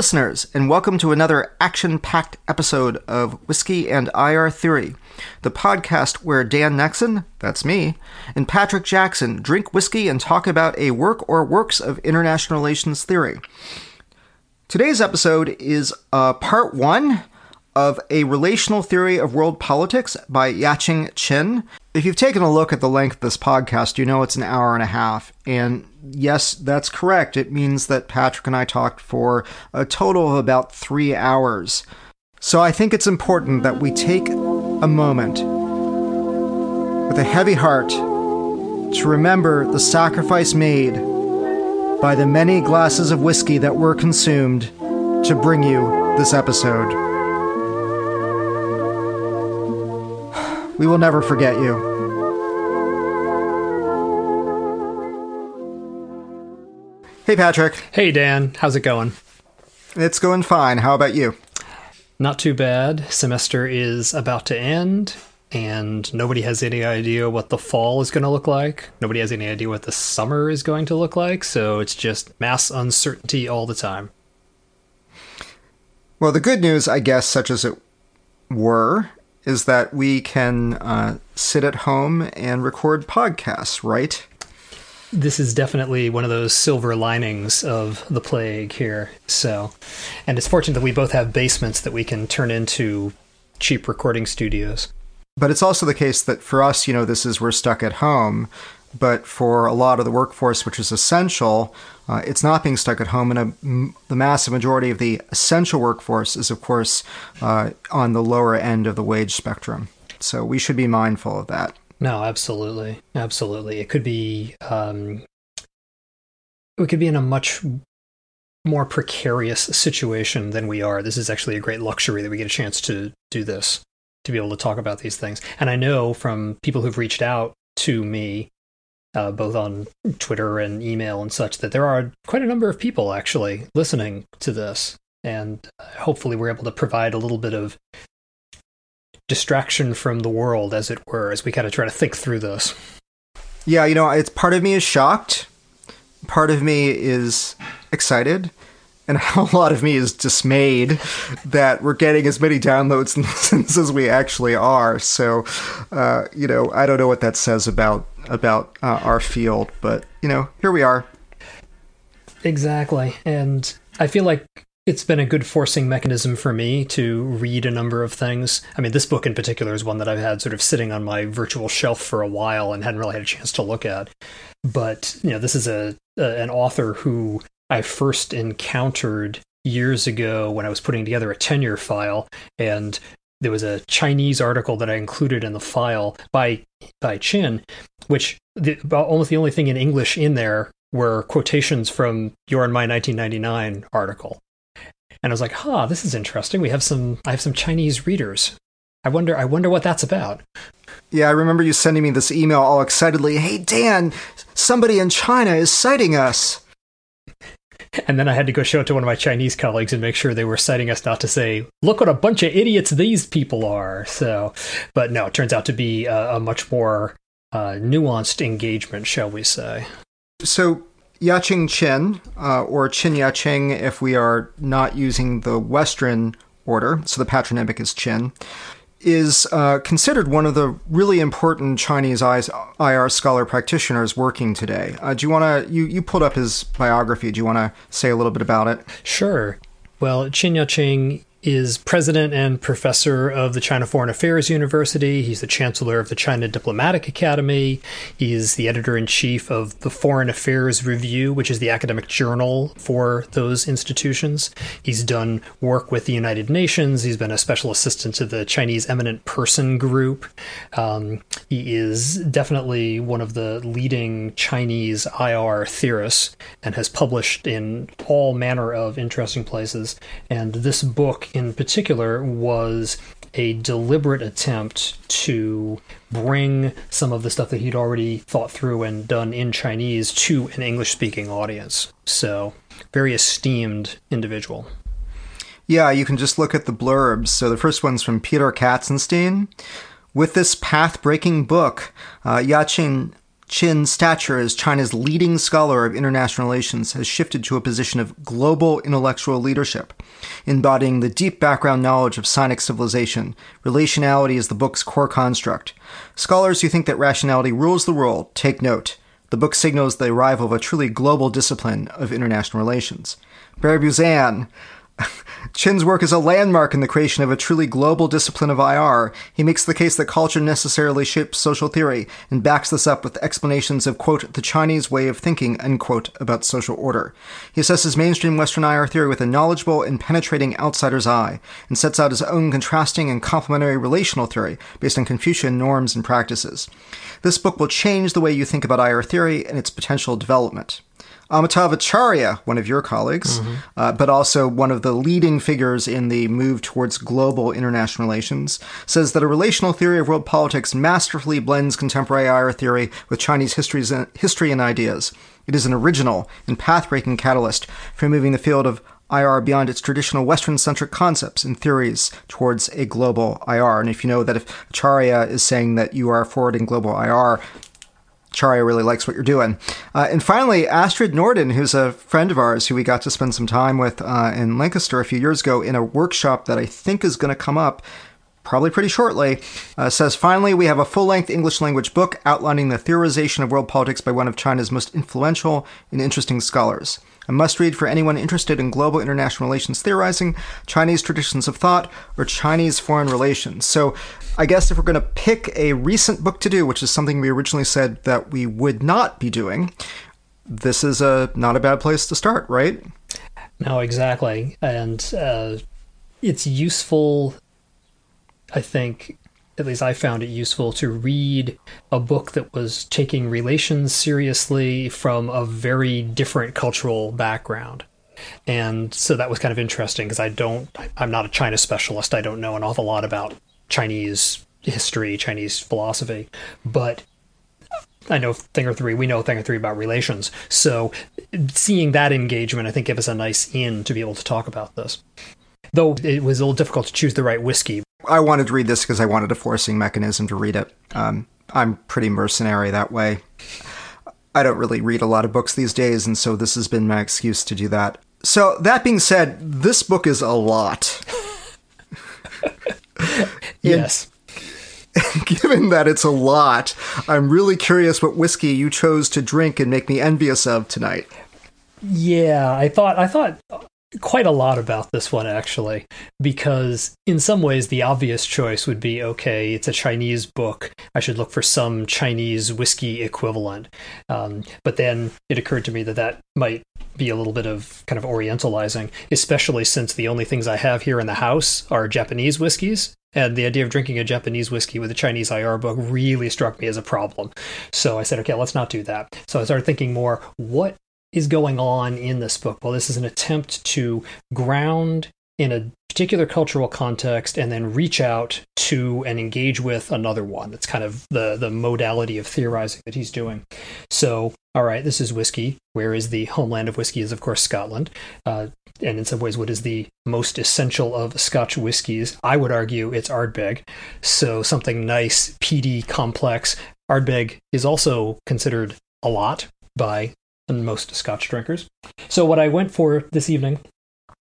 listeners, and welcome to another action packed episode of Whiskey and IR Theory, the podcast where Dan Nexon, that's me, and Patrick Jackson drink whiskey and talk about a work or works of international relations theory. Today's episode is uh, part one of A Relational Theory of World Politics by Yaqing Qin. If you've taken a look at the length of this podcast, you know it's an hour and a half. And yes, that's correct. It means that Patrick and I talked for a total of about three hours. So I think it's important that we take a moment with a heavy heart to remember the sacrifice made by the many glasses of whiskey that were consumed to bring you this episode. We will never forget you. Hey, Patrick. Hey, Dan. How's it going? It's going fine. How about you? Not too bad. Semester is about to end, and nobody has any idea what the fall is going to look like. Nobody has any idea what the summer is going to look like, so it's just mass uncertainty all the time. Well, the good news, I guess, such as it were, is that we can uh, sit at home and record podcasts, right? This is definitely one of those silver linings of the plague here. So, and it's fortunate that we both have basements that we can turn into cheap recording studios. But it's also the case that for us, you know, this is we're stuck at home. But for a lot of the workforce, which is essential, uh, it's not being stuck at home, and a, m- the massive majority of the essential workforce is, of course, uh, on the lower end of the wage spectrum. So we should be mindful of that. No, absolutely, absolutely. It could be, um, we could be in a much more precarious situation than we are. This is actually a great luxury that we get a chance to do this, to be able to talk about these things. And I know from people who've reached out to me uh, both on Twitter and email and such, that there are quite a number of people actually listening to this. And hopefully, we're able to provide a little bit of distraction from the world, as it were, as we kind of try to think through this. Yeah, you know, it's part of me is shocked, part of me is excited, and a lot of me is dismayed that we're getting as many downloads and listens as we actually are. So, uh, you know, I don't know what that says about about uh, our field, but you know, here we are. Exactly, and I feel like it's been a good forcing mechanism for me to read a number of things. I mean, this book in particular is one that I've had sort of sitting on my virtual shelf for a while and hadn't really had a chance to look at. But you know, this is a, a an author who I first encountered years ago when I was putting together a tenure file, and there was a Chinese article that I included in the file by by Qin, which the, almost the only thing in English in there were quotations from your and my 1999 article. And I was like, "Huh, this is interesting. We have some I have some Chinese readers. I wonder I wonder what that's about." Yeah, I remember you sending me this email all excitedly. "Hey Dan, somebody in China is citing us." And then I had to go show it to one of my Chinese colleagues and make sure they were citing us not to say, look what a bunch of idiots these people are. So, but no, it turns out to be a, a much more uh, nuanced engagement, shall we say. So, Yaqing Qin, uh, or Qin Yaqing if we are not using the Western order, so the patronymic is Qin, is uh, considered one of the really important Chinese IR scholar practitioners working today. Uh, do you want to? You you pulled up his biography. Do you want to say a little bit about it? Sure. Well, Qin Yaqing is president and professor of the China Foreign Affairs University. He's the chancellor of the China Diplomatic Academy. He's the editor in chief of the Foreign Affairs Review, which is the academic journal for those institutions. He's done work with the United Nations. He's been a special assistant to the Chinese Eminent Person Group. Um, he is definitely one of the leading Chinese IR theorists and has published in all manner of interesting places. And this book in particular was a deliberate attempt to bring some of the stuff that he'd already thought through and done in Chinese to an English speaking audience. So, very esteemed individual. Yeah, you can just look at the blurbs. So, the first one's from Peter Katzenstein. With this path breaking book, uh, Yaqing Qin's stature as China's leading scholar of international relations has shifted to a position of global intellectual leadership, embodying the deep background knowledge of Sinic civilization. Relationality is the book's core construct. Scholars who think that rationality rules the world take note. The book signals the arrival of a truly global discipline of international relations. Barry Buzan, Qin's work is a landmark in the creation of a truly global discipline of IR. He makes the case that culture necessarily shapes social theory and backs this up with explanations of, quote, the Chinese way of thinking, unquote, about social order. He assesses mainstream Western IR theory with a knowledgeable and penetrating outsider's eye and sets out his own contrasting and complementary relational theory based on Confucian norms and practices. This book will change the way you think about IR theory and its potential development. Amitav Acharya, one of your colleagues, mm-hmm. uh, but also one of the leading figures in the move towards global international relations, says that a relational theory of world politics masterfully blends contemporary IR theory with Chinese history and ideas. It is an original and path-breaking catalyst for moving the field of IR beyond its traditional Western centric concepts and theories towards a global IR. And if you know that if Acharya is saying that you are forwarding global IR, Charya really likes what you're doing. Uh, and finally, Astrid Nordin, who's a friend of ours who we got to spend some time with uh, in Lancaster a few years ago in a workshop that I think is going to come up probably pretty shortly, uh, says finally, we have a full length English language book outlining the theorization of world politics by one of China's most influential and interesting scholars. A must read for anyone interested in global international relations theorizing, Chinese traditions of thought, or Chinese foreign relations. So, I guess if we're going to pick a recent book to do, which is something we originally said that we would not be doing, this is a not a bad place to start, right? No, exactly. And uh, it's useful, I think, at least I found it useful to read a book that was taking relations seriously from a very different cultural background. And so that was kind of interesting because I don't, I'm not a China specialist. I don't know an awful lot about Chinese history, Chinese philosophy, but I know thing or three. We know thing or three about relations. So seeing that engagement, I think, gave us a nice in to be able to talk about this. Though it was a little difficult to choose the right whiskey. I wanted to read this because I wanted a forcing mechanism to read it. Um, I'm pretty mercenary that way. I don't really read a lot of books these days, and so this has been my excuse to do that. So, that being said, this book is a lot. yes. given that it's a lot, I'm really curious what whiskey you chose to drink and make me envious of tonight. Yeah, I thought I thought quite a lot about this one actually because in some ways the obvious choice would be okay it's a chinese book i should look for some chinese whiskey equivalent um, but then it occurred to me that that might be a little bit of kind of orientalizing especially since the only things i have here in the house are japanese whiskeys and the idea of drinking a Japanese whiskey with a Chinese IR book really struck me as a problem. So I said, okay, let's not do that. So I started thinking more what is going on in this book? Well, this is an attempt to ground in a particular cultural context and then reach out to and engage with another one. That's kind of the the modality of theorizing that he's doing. So, all right, this is whiskey. Where is the homeland of whiskey? Is of course Scotland. Uh, and in some ways, what is the most essential of Scotch whiskies? I would argue it's Ardbeg. So something nice, peaty, complex. Ardbeg is also considered a lot by than most Scotch drinkers. So what I went for this evening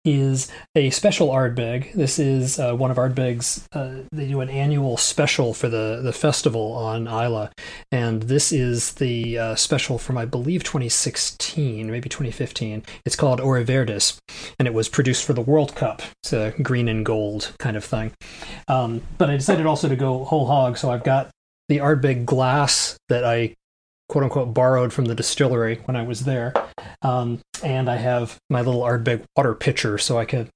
is a special Ardbeg. This is uh, one of Ardbeg's. Uh, they do an annual special for the the festival on Islay, and this is the uh, special from I believe 2016, maybe 2015. It's called Auriverdes, and it was produced for the World Cup. It's a green and gold kind of thing. Um, but I decided also to go whole hog, so I've got the Ardbeg glass that I quote unquote borrowed from the distillery when I was there. Um, and I have my little Ardbeg water pitcher so I could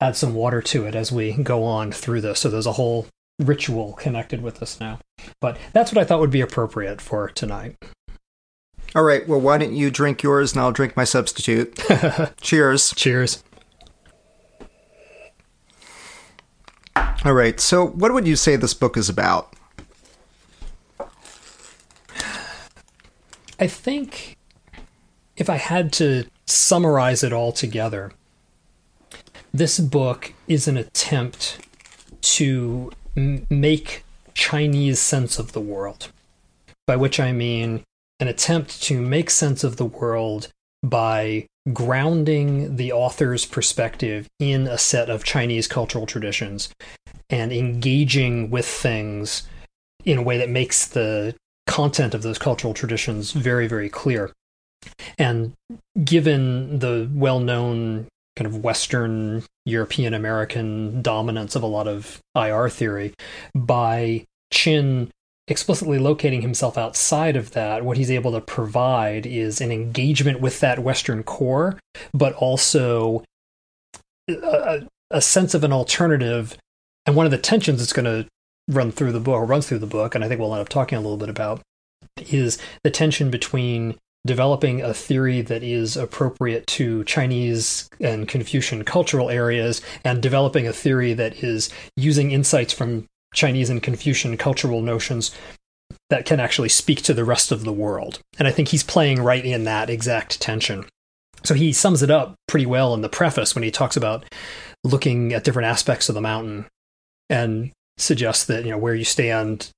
add some water to it as we go on through this. So there's a whole ritual connected with this now. But that's what I thought would be appropriate for tonight. All right. Well, why don't you drink yours and I'll drink my substitute? Cheers. Cheers. All right. So, what would you say this book is about? I think if I had to summarize it all together, this book is an attempt to m- make Chinese sense of the world. By which I mean, an attempt to make sense of the world by grounding the author's perspective in a set of Chinese cultural traditions and engaging with things in a way that makes the content of those cultural traditions very, very clear. And given the well known kind of Western European American dominance of a lot of IR theory, by Qin explicitly locating himself outside of that, what he's able to provide is an engagement with that Western core, but also a, a sense of an alternative. And one of the tensions that's going to run through the book, or runs through the book, and I think we'll end up talking a little bit about, is the tension between developing a theory that is appropriate to Chinese and Confucian cultural areas and developing a theory that is using insights from Chinese and Confucian cultural notions that can actually speak to the rest of the world. And I think he's playing right in that exact tension. So he sums it up pretty well in the preface when he talks about looking at different aspects of the mountain and suggests that, you know, where you stand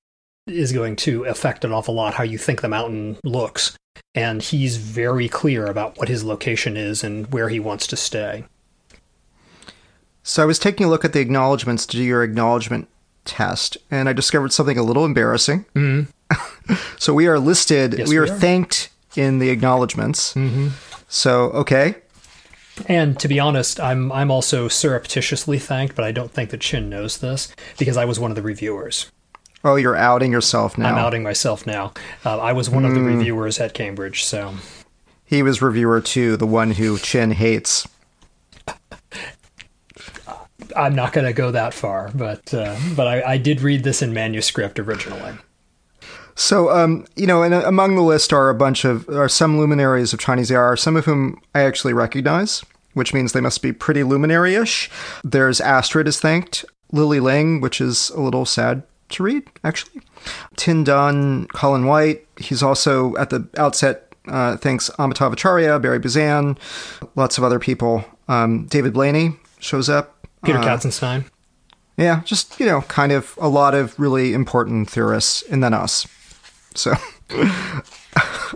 is going to affect an awful lot how you think the mountain looks. And he's very clear about what his location is and where he wants to stay. So I was taking a look at the acknowledgments to do your acknowledgement test, and I discovered something a little embarrassing. Mm-hmm. so we are listed, Yes, we, are are. thanked in the acknowledgments. Mm-hmm. So, okay. And to be honest, I'm I'm also surreptitiously thanked, but I don't think that Qin knows this because I was one of the reviewers. Oh, you're outing yourself now. I'm outing myself now. Uh, I was one of the reviewers at Cambridge, so He was reviewer two, the one who Qin hates. I'm not going to go that far. But uh, but I, I did read this in manuscript originally. So, um, you know, and uh, among the list are a bunch of are some luminaries of Chinese IR, some of whom I actually recognize, which means they must be pretty luminary-ish. There's Astrid is thanked, Lily Ling, which is a little sad to read, actually. Tim Dunne, Colin Wight. He's also at the outset uh, thanks Amitav Acharya, Barry Buzan, lots of other people. Um, David Blaney shows up. Peter Uh, Katzenstein. yeah, just, you know, kind of a lot of really important theorists, and then us. So,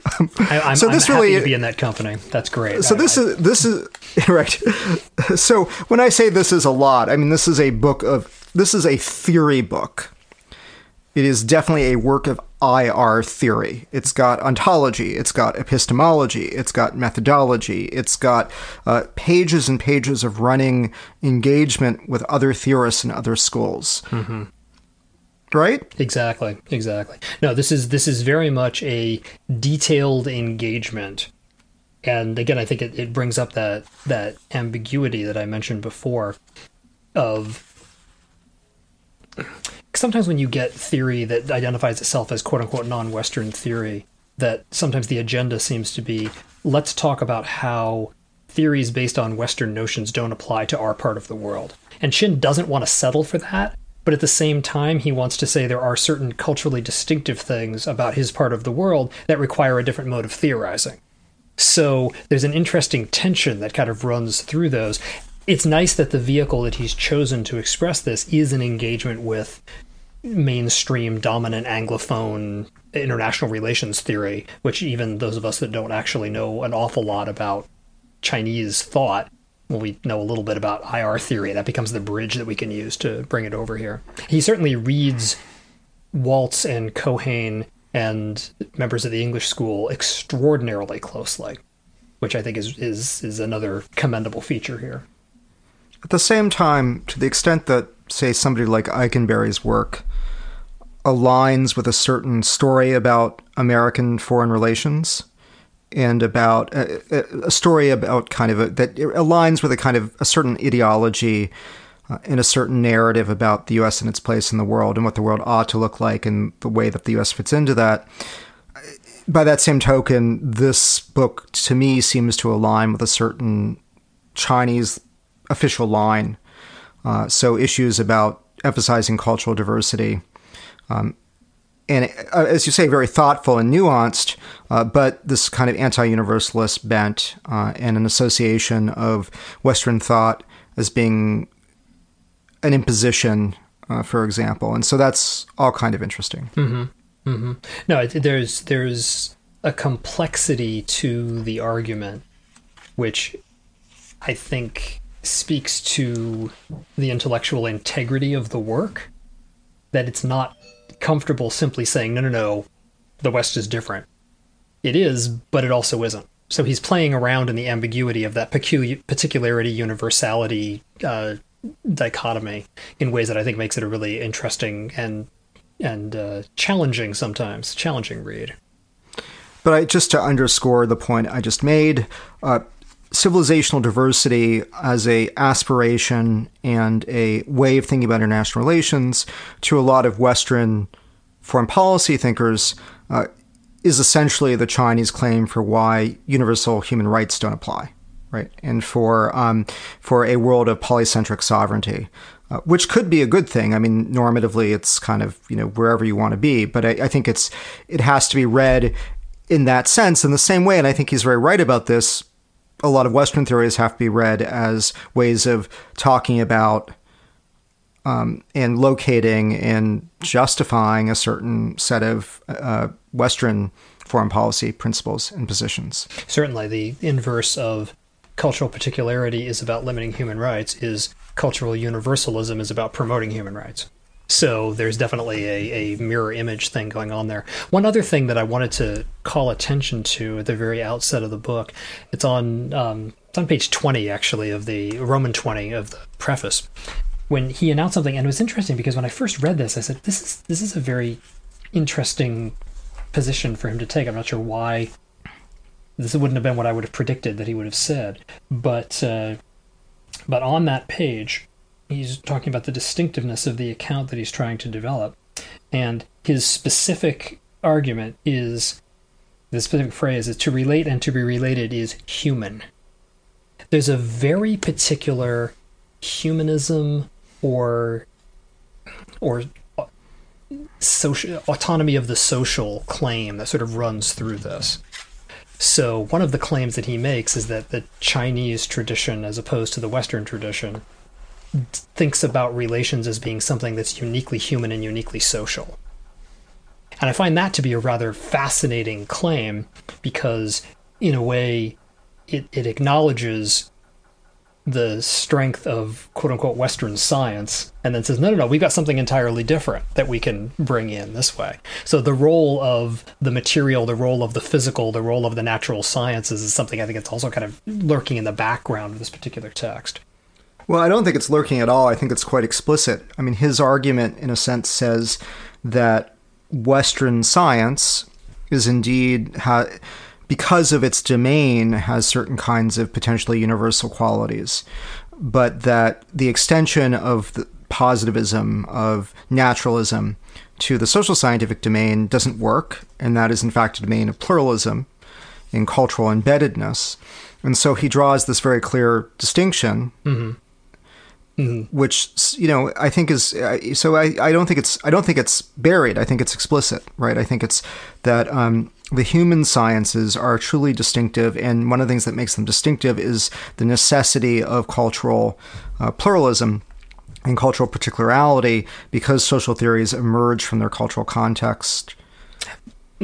I, I'm, so I'm this happy really- to be in that company. That's great. so I- this I- is this is right. So when I say this is a lot, I mean this is a book of this is a theory book. It is definitely a work of IR theory. It's got ontology, it's got epistemology, it's got methodology, it's got uh, pages and pages of running engagement with other theorists and other schools. Right? Exactly, exactly. No, this is this is very much a detailed engagement. And again, I think it, it brings up that that ambiguity that I mentioned before of sometimes when you get theory that identifies itself as quote unquote non-Western theory, that sometimes the agenda seems to be let's talk about how theories based on Western notions don't apply to our part of the world. And Qin doesn't want to settle for that, but at the same time, he wants to say there are certain culturally distinctive things about his part of the world that require a different mode of theorizing. So there's an interesting tension that kind of runs through those. It's nice that the vehicle that he's chosen to express this is an engagement with mainstream dominant anglophone international relations theory which even those of us that don't actually know an awful lot about chinese thought well we know a little bit about ir theory that becomes the bridge that we can use to bring it over here. He certainly reads waltz and Keohane and members of the english school extraordinarily closely which i think is is is another commendable feature here. At the same time, to the extent that, say, somebody like Ikenberry's work aligns with a certain story about American foreign relations and about a, a- a story about kind of a, that aligns with a kind of a certain ideology uh, and a certain narrative about the U.S. and its place in the world and what the world ought to look like and the way that the U.S. fits into that. By that same token, this book to me seems to align with a certain Chinese official line. Uh, so issues about emphasizing cultural diversity, um, and uh, as you say, very thoughtful and nuanced, uh, but this kind of anti-universalist bent uh, and an association of Western thought as being an imposition, uh, for example, and so that's all kind of interesting. No, there's there's a complexity to the argument, which I think speaks to the intellectual integrity of the work. That it's not comfortable simply saying, no, no, no, the West is different. It is, but it also isn't. So he's playing around in the ambiguity of that peculiar, particularity universality uh, dichotomy in ways that I think makes it a really interesting and and uh, challenging sometimes challenging read. But I, just to underscore the point I just made, uh, civilizational diversity as a aspiration and a way of thinking about international relations to a lot of Western foreign policy thinkers uh, is essentially the Chinese claim for why universal human rights don't apply, right? And for um, for a world of polycentric sovereignty, uh, which could be a good thing. I mean, normatively, it's kind of you know wherever you want to be, but I, I think it's it has to be read in that sense in the same way. And I think he's very right about this. A lot of Western theories have to be read as ways of talking about um, and locating and justifying a certain set of uh, Western foreign policy principles and positions. Certainly, the inverse of cultural particularity is about limiting human rights, is cultural universalism is about promoting human rights. So there's definitely a, a mirror image thing going on there. One other thing that I wanted to call attention to at the very outset of the book, it's on um, it's on page 20 actually of the Roman 20 of the preface, when he announced something, and it was interesting because when I first read this, I said, "This is this is a very interesting position for him to take." I'm not sure why. This wouldn't have been what I would have predicted that he would have said, but uh, but on that page, he's talking about the distinctiveness of the account that he's trying to develop, and his specific argument is the specific phrase is to relate and to be related is human. There's a very particular humanism or or social autonomy of the social claim that sort of runs through this. So one of the claims that he makes is that the Chinese tradition, as opposed to the Western tradition, thinks about relations as being something that's uniquely human and uniquely social. And I find that to be a rather fascinating claim because, in a way, it, it acknowledges the strength of quote unquote Western science and then says, no, no, no, we've got something entirely different that we can bring in this way. So the role of the material, the role of the physical, the role of the natural sciences is something I think it's also kind of lurking in the background of this particular text. Well, I don't think it's lurking at all. I think it's quite explicit. I mean, his argument, in a sense, says that Western science is indeed. Ha- because of its domain, has certain kinds of potentially universal qualities, but that the extension of the positivism, of naturalism, to the social scientific domain doesn't work, and that is in fact a domain of pluralism in cultural embeddedness. And so he draws this very clear distinction. Mm-hmm. Mm-hmm. which you know I think is uh, so I, I don't think it's I don't think it's buried. I think it's explicit right? I think it's that um, the human sciences are truly distinctive, and one of the things that makes them distinctive is the necessity of cultural uh, pluralism and cultural particularity because social theories emerge from their cultural context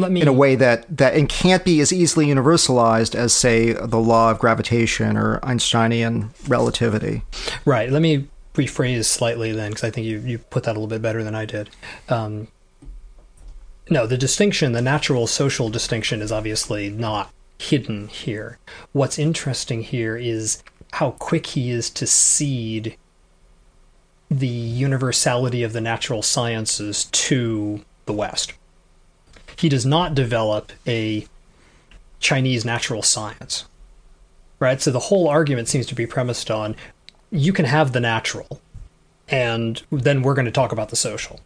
me, in a way that, that and can't be as easily universalized as, say, the law of gravitation or Einsteinian relativity. Right. Let me rephrase slightly then, because I think you, you put that a little bit better than I did. Um, no, the distinction, the natural social distinction, is obviously not hidden here. What's interesting here is how quick he is to cede the universality of the natural sciences to the West. He does not develop a Chinese natural science. Right? So the whole argument seems to be premised on you can have the natural, and then we're going to talk about the social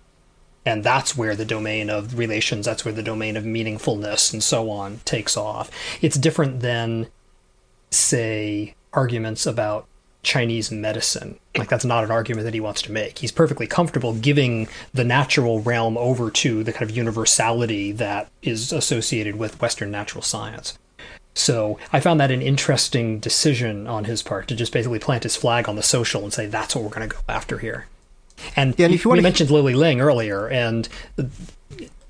and that's where the domain of relations that's where the domain of meaningfulness and so on takes off it's different than say arguments about chinese medicine. Like that's not an argument that he wants to make. He's perfectly comfortable giving the natural realm over to the kind of universality that is associated with western natural science. So I found that an interesting decision on his part to just basically plant his flag on the social and say that's what we're going to go after here. And, yeah, and if you, want to mentioned Lily Ling earlier, and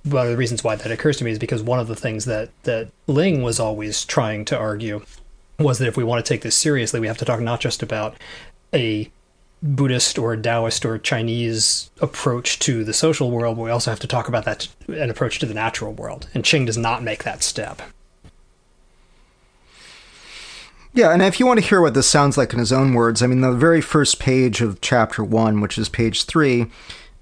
one of the reasons why that occurs to me is because one of the things that that Ling was always trying to argue was that if we want to take this seriously, we have to talk not just about a Buddhist or Taoist or Chinese approach to the social world, but we also have to talk about that an approach to the natural world. And Qin does not make that step. Yeah, and if you want to hear what this sounds like in his own words, I mean, the very first page of chapter one, which is page three,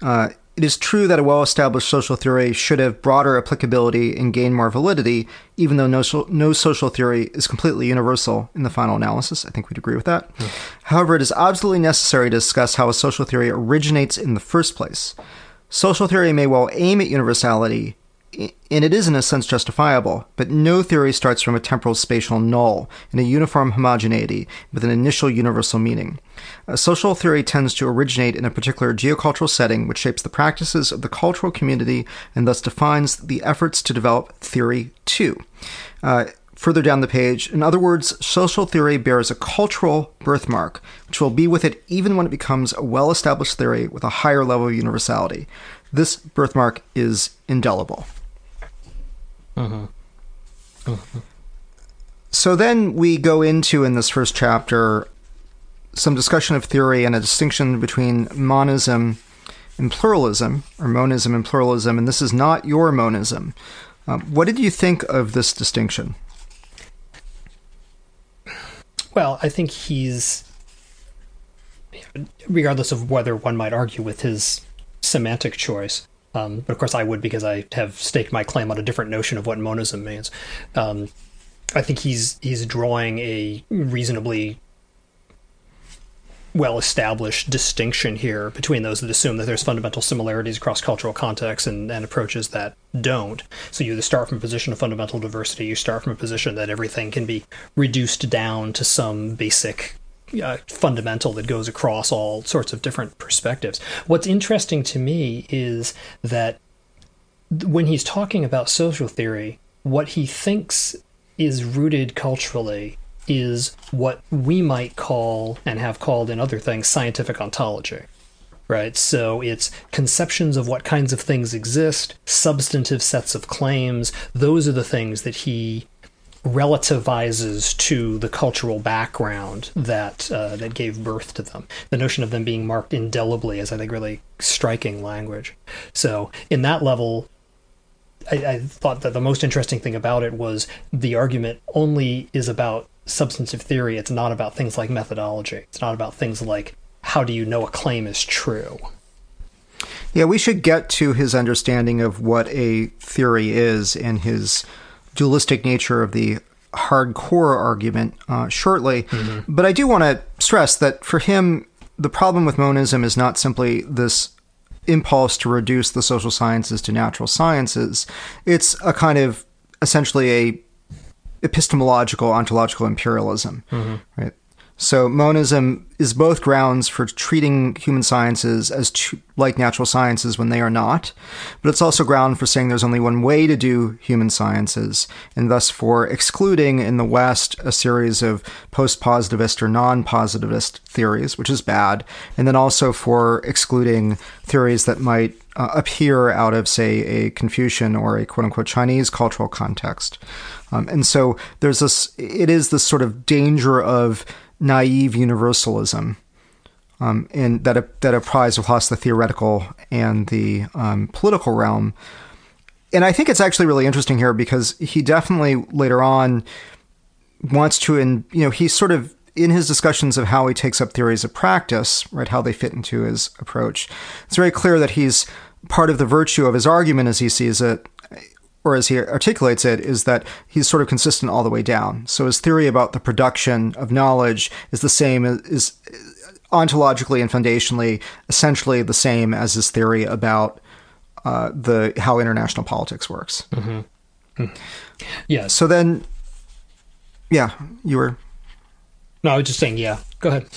uh, it is true that a well established social theory should have broader applicability and gain more validity, even though no, so- no social theory is completely universal in the final analysis. I think we'd agree with that. Mm. However, it is absolutely necessary to discuss how a social theory originates in the first place. Social theory may well aim at universality, and it is in a sense justifiable, but no theory starts from a temporal spatial null in a uniform homogeneity with an initial universal meaning. A social theory tends to originate in a particular geocultural setting which shapes the practices of the cultural community and thus defines the efforts to develop theory too. Uh, further down the page, in other words, social theory bears a cultural birthmark, which will be with it even when it becomes a well established theory with a higher level of universality. This birthmark is indelible. Mm-hmm. Mm-hmm. So then we go into, in this first chapter, some discussion of theory and a distinction between monism and pluralism, or monism and pluralism, and this is not your monism. Um, what did you think of this distinction? Well, I think he's, regardless of whether one might argue with his semantic choice, um, but of course, I would because I have staked my claim on a different notion of what monism means. Um, I think he's he's drawing a reasonably well established distinction here between those that assume that there's fundamental similarities across cultural contexts and, and approaches that don't. So you either start from a position of fundamental diversity, you start from a position that everything can be reduced down to some basic uh, fundamental that goes across all sorts of different perspectives. What's interesting to me is that when he's talking about social theory, what he thinks is rooted culturally is what we might call and have called in other things scientific ontology. Right? So it's conceptions of what kinds of things exist, substantive sets of claims. Those are the things that he relativizes to the cultural background that uh, that gave birth to them. The notion of them being marked indelibly is, I think, really striking language. So, in that level, I, I thought that the most interesting thing about it was the argument only is about substantive theory. It's not about things like methodology. It's not about things like how do you know a claim is true. Yeah, we should get to his understanding of what a theory is and his dualistic nature of the hardcore argument uh, shortly. Mm-hmm. But I do want to stress that for him, the problem with monism is not simply this impulse to reduce the social sciences to natural sciences. It's a kind of essentially a epistemological ontological imperialism, mm-hmm. right? So monism is both grounds for treating human sciences as like natural sciences when they are not, but it's also ground for saying there's only one way to do human sciences, and thus for excluding in the West a series of post-positivist or non-positivist theories, which is bad, and then also for excluding theories that might uh, appear out of, say, a Confucian or a quote-unquote Chinese cultural context. Um, and so there's this, it is this sort of danger of naive universalism, um, and that that applies across the theoretical and the um, political realm. And I think it's actually really interesting here because he definitely later on wants to, and you know, he's sort of in his discussions of how he takes up theories of practice, right, how they fit into his approach. It's very clear that he's part of the virtue of his argument as he sees it or as he articulates it, is that he's sort of consistent all the way down. So his theory about the production of knowledge is the same, is ontologically and foundationally essentially the same as his theory about uh, the how international politics works. Mm-hmm. Mm-hmm. Yeah. So then, yeah, you were. No, I was just saying, yeah. Go ahead.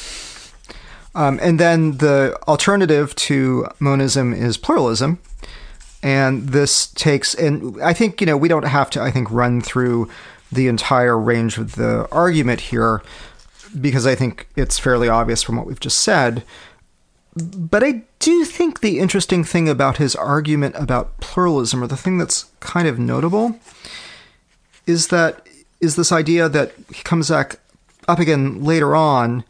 Um, and then the alternative to monism is pluralism, and this takes, and I think, you know, we don't have to, I think, run through the entire range of the argument here because I think it's fairly obvious from what we've just said. But I do think the interesting thing about his argument about pluralism, or the thing that's kind of notable, is that is this idea that he comes back up again later on,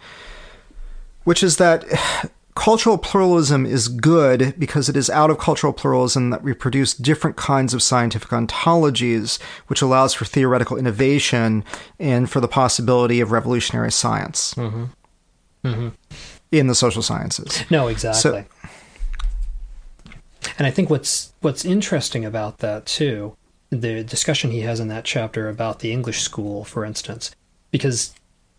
which is that cultural pluralism is good because it is out of cultural pluralism that we produce different kinds of scientific ontologies, which allows for theoretical innovation and for the possibility of revolutionary science Mm-hmm. Mm-hmm. in the social sciences. No, exactly. So- and I think what's what's interesting about that too, the discussion he has in that chapter about the English school, for instance, because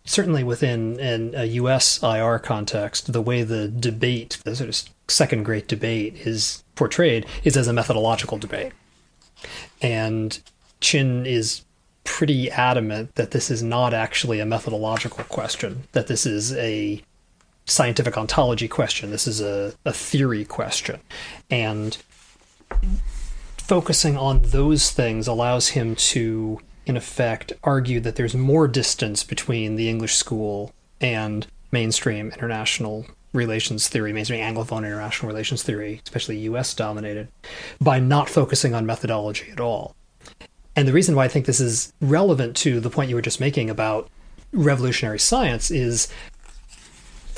certainly within an, a U.S. IR context, the way the debate, the sort of second great debate, is portrayed is as a methodological debate, and Qin is pretty adamant that this is not actually a methodological question, that this is a scientific ontology question. This is a, a theory question. And focusing on those things allows him to, in effect, argue that there's more distance between the English school and mainstream international relations theory, mainstream Anglophone international relations theory, especially US dominated, by not focusing on methodology at all. And the reason why I think this is relevant to the point you were just making about revolutionary science is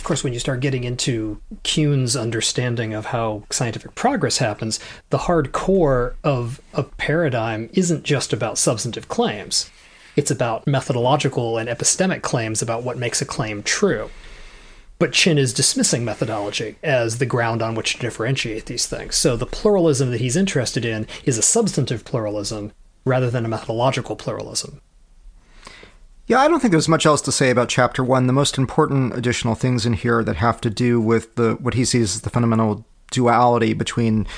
of course, when you start getting into Kuhn's understanding of how scientific progress happens, the hard core of a paradigm isn't just about substantive claims. It's about methodological and epistemic claims about what makes a claim true. But Qin is dismissing methodology as the ground on which to differentiate these things. So the pluralism that he's interested in is a substantive pluralism rather than a methodological pluralism. Yeah, I don't think there's much else to say about chapter one. The most important additional things in here that have to do with the what he sees as the fundamental duality between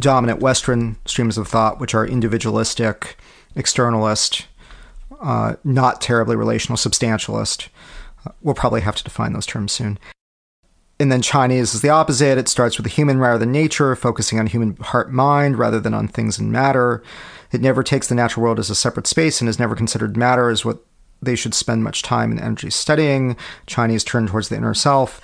dominant Western streams of thought, which are individualistic, externalist, uh, not terribly relational, substantialist. Uh, we'll probably have to define those terms soon. And then Chinese is the opposite. It starts with the human rather than nature, focusing on human heart mind rather than on things and matter. It never takes the natural world as a separate space and is never considered matter as what they should spend much time and energy studying. Chinese turn towards the inner self.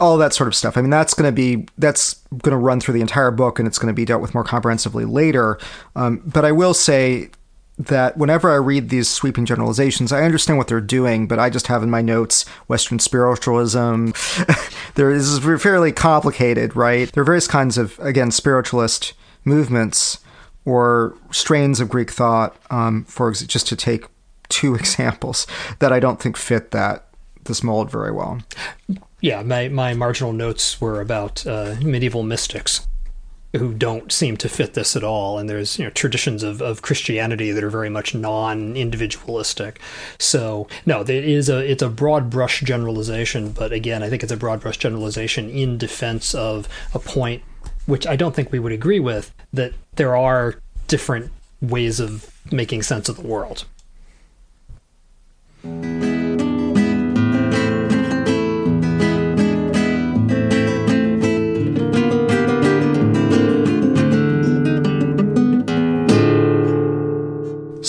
All that sort of stuff. I mean, that's going to be that's going to run through the entire book, and it's going to be dealt with more comprehensively later. Um, but I will say that whenever I read these sweeping generalizations, I understand what they're doing, but I just have in my notes Western spiritualism. there is fairly complicated, right? There are various kinds of again spiritualist movements or strains of Greek thought. Um, for just to take two examples that I don't think fit that this mold very well. Yeah, my, my marginal notes were about uh, medieval mystics who don't seem to fit this at all. And there's you know traditions of, of Christianity that are very much non-individualistic. So no, it is a it's a broad brush generalization, but again, I think it's a broad brush generalization in defense of a point which I don't think we would agree with that there are different ways of making sense of the world.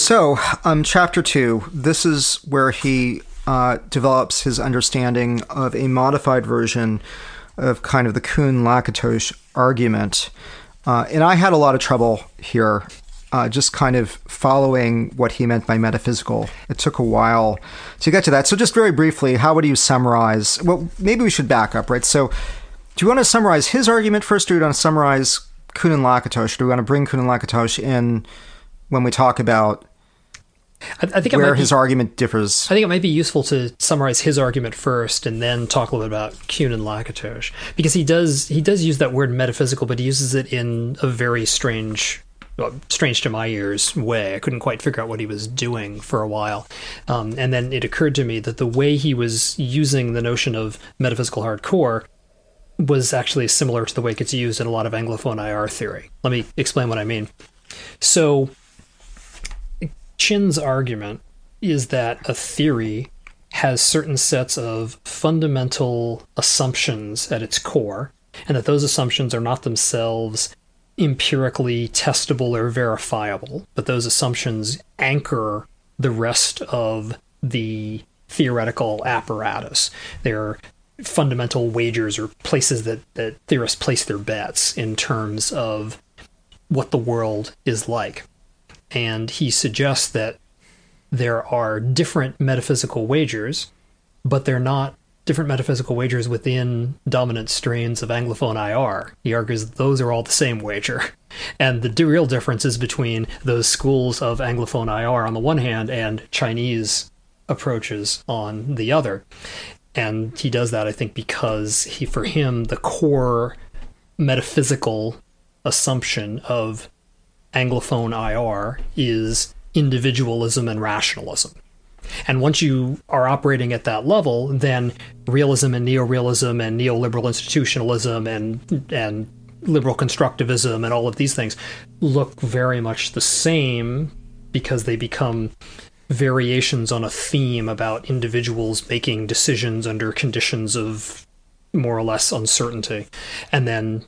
So, um, chapter two. This is where he uh, develops his understanding of a modified version of kind of the Kuhn Lakatos argument. Uh, and I had a lot of trouble here, uh, just kind of following what he meant by metaphysical. It took a while to get to that. So, just very briefly, how would you summarize? Well, maybe we should back up, right? So, do you want to summarize his argument first, or do you want to summarize Kuhn and Lakatos? Do we want to bring Kuhn and Lakatos in when we talk about I, I think where be, his argument differs. I think it might be useful to summarize his argument first, and then talk a little bit about Kuhn and Lakatos, because he does he does use that word metaphysical, but he uses it in a very strange. Well, strange to my ears way. I couldn't quite figure out what he was doing for a while. Um, and then it occurred to me that the way he was using the notion of metaphysical hardcore was actually similar to the way it gets used in a lot of Anglophone IR theory. Let me explain what I mean. So, Qin's argument is that a theory has certain sets of fundamental assumptions at its core, and that those assumptions are not themselves empirically testable or verifiable, but those assumptions anchor the rest of the theoretical apparatus. They're fundamental wagers or places that, that theorists place their bets in terms of what the world is like. And he suggests that there are different metaphysical wagers, but they're not different metaphysical wagers within dominant strains of Anglophone IR. He argues that those are all the same wager. And the real difference is between those schools of Anglophone IR on the one hand and Chinese approaches on the other. And he does that, I think, because he, for him, the core metaphysical assumption of Anglophone IR is individualism and rationalism. And once you are operating at that level, then realism and neorealism and neoliberal institutionalism and and liberal constructivism and all of these things look very much the same because they become variations on a theme about individuals making decisions under conditions of more or less uncertainty. And then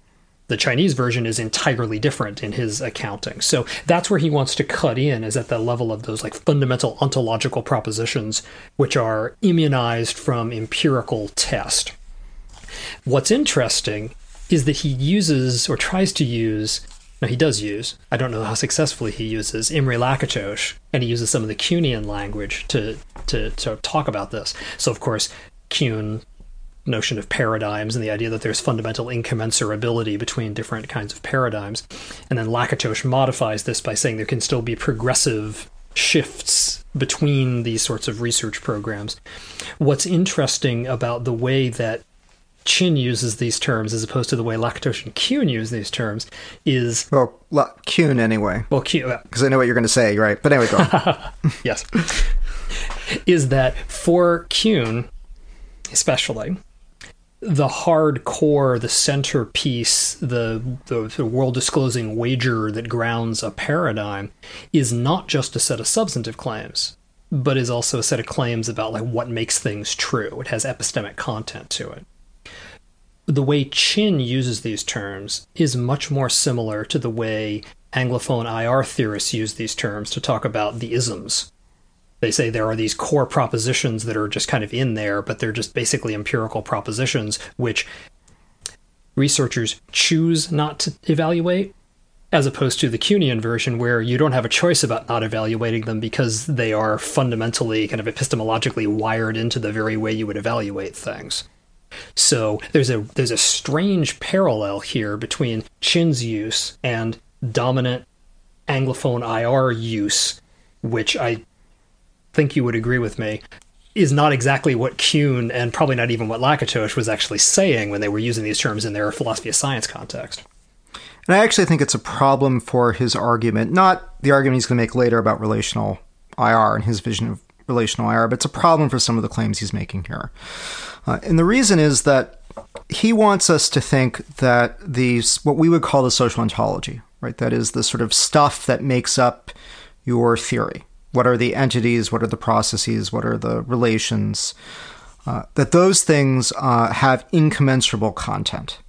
the Chinese version is entirely different in his accounting. So that's where he wants to cut in, is at the level of those like fundamental ontological propositions, which are immunized from empirical test. What's interesting is that he uses or tries to use no, he does use. I don't know how successfully he uses Imre Lakatos, and he uses some of the Kuhnian language to, to to talk about this. So, of course, Kuhn notion of paradigms and the idea that there's fundamental incommensurability between different kinds of paradigms. And then Lakatos modifies this by saying there can still be progressive shifts between these sorts of research programs. What's interesting about the way that Qin uses these terms as opposed to the way Lakatos and Kuhn use these terms is well, La- Kuhn anyway. Well, Kuhn because I know what you're going to say, right? But anyway, go. yes, is that for Kuhn, especially, the hardcore, the centerpiece, the, the, the world disclosing wager that grounds a paradigm is not just a set of substantive claims, but is also a set of claims about like what makes things true. It has epistemic content to it. The way Qin uses these terms is much more similar to the way Anglophone IR theorists use these terms to talk about the isms they say there are these core propositions that are just kind of in there, but they're just basically empirical propositions, which researchers choose not to evaluate, as opposed to the Kuhnian version, where you don't have a choice about not evaluating them because they are fundamentally kind of epistemologically wired into the very way you would evaluate things. So there's a there's a strange parallel here between Qin's use and dominant Anglophone IR use, which I think you would agree with me, is not exactly what Kuhn and probably not even what Lakatos was actually saying when they were using these terms in their philosophy of science context. And I actually think it's a problem for his argument, not the argument he's going to make later about relational IR and his vision of relational IR, but it's a problem for some of the claims he's making here. Uh, and the reason is that he wants us to think that these, what we would call the social ontology, right? That is the sort of stuff that makes up your theory what are the entities, what are the processes, what are the relations, uh, that those things uh, have incommensurable content.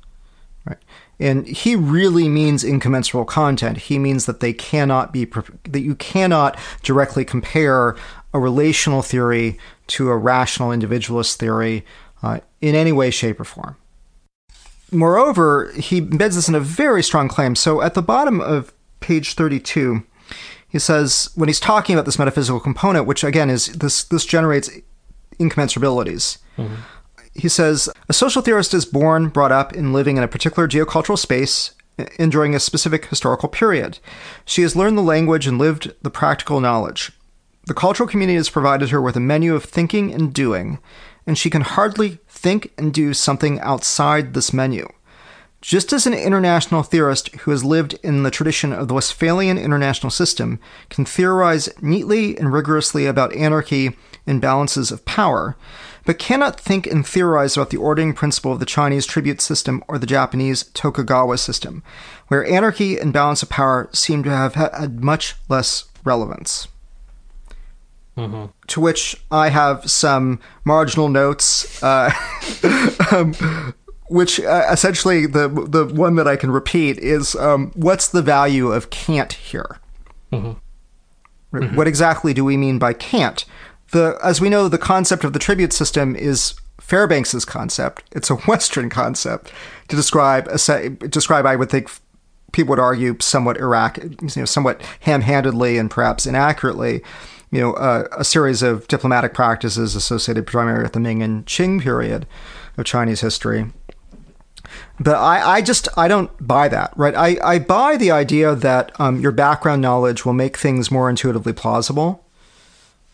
Right? And he really means incommensurable content. He means that they cannot be that you cannot directly compare a relational theory to a rational individualist theory uh, in any way, shape, or form. Moreover, he embeds this in a very strong claim. So at the bottom of page 32, he says when he's talking about this metaphysical component, which again is this this generates incommensurabilities. Mm-hmm. He says a social theorist is born, brought up, and living in a particular geocultural space enduring a specific historical period. She has learned the language and lived the practical knowledge. The cultural community has provided her with a menu of thinking and doing, and she can hardly think and do something outside this menu. Just as an international theorist who has lived in the tradition of the Westphalian international system can theorize neatly and rigorously about anarchy and balances of power, but cannot think and theorize about the ordering principle of the Chinese tribute system or the Japanese Tokugawa system, where anarchy and balance of power seem to have had much less relevance. Mm-hmm. To which I have some marginal notes. Uh, um, which uh, essentially the the one that I can repeat is um, what's the value of can't here? Mm-hmm. Mm-hmm. What exactly do we mean by can't? The as we know, the concept of the tribute system is Fairbanks's concept. It's a Western concept to describe a describe. I would think people would argue somewhat Iraq, you know, somewhat ham-handedly and perhaps inaccurately, you know, uh, a series of diplomatic practices associated primarily with the Ming and Qing period of Chinese history. But I, I just I don't buy that, right? I, I buy the idea that um, your background knowledge will make things more intuitively plausible,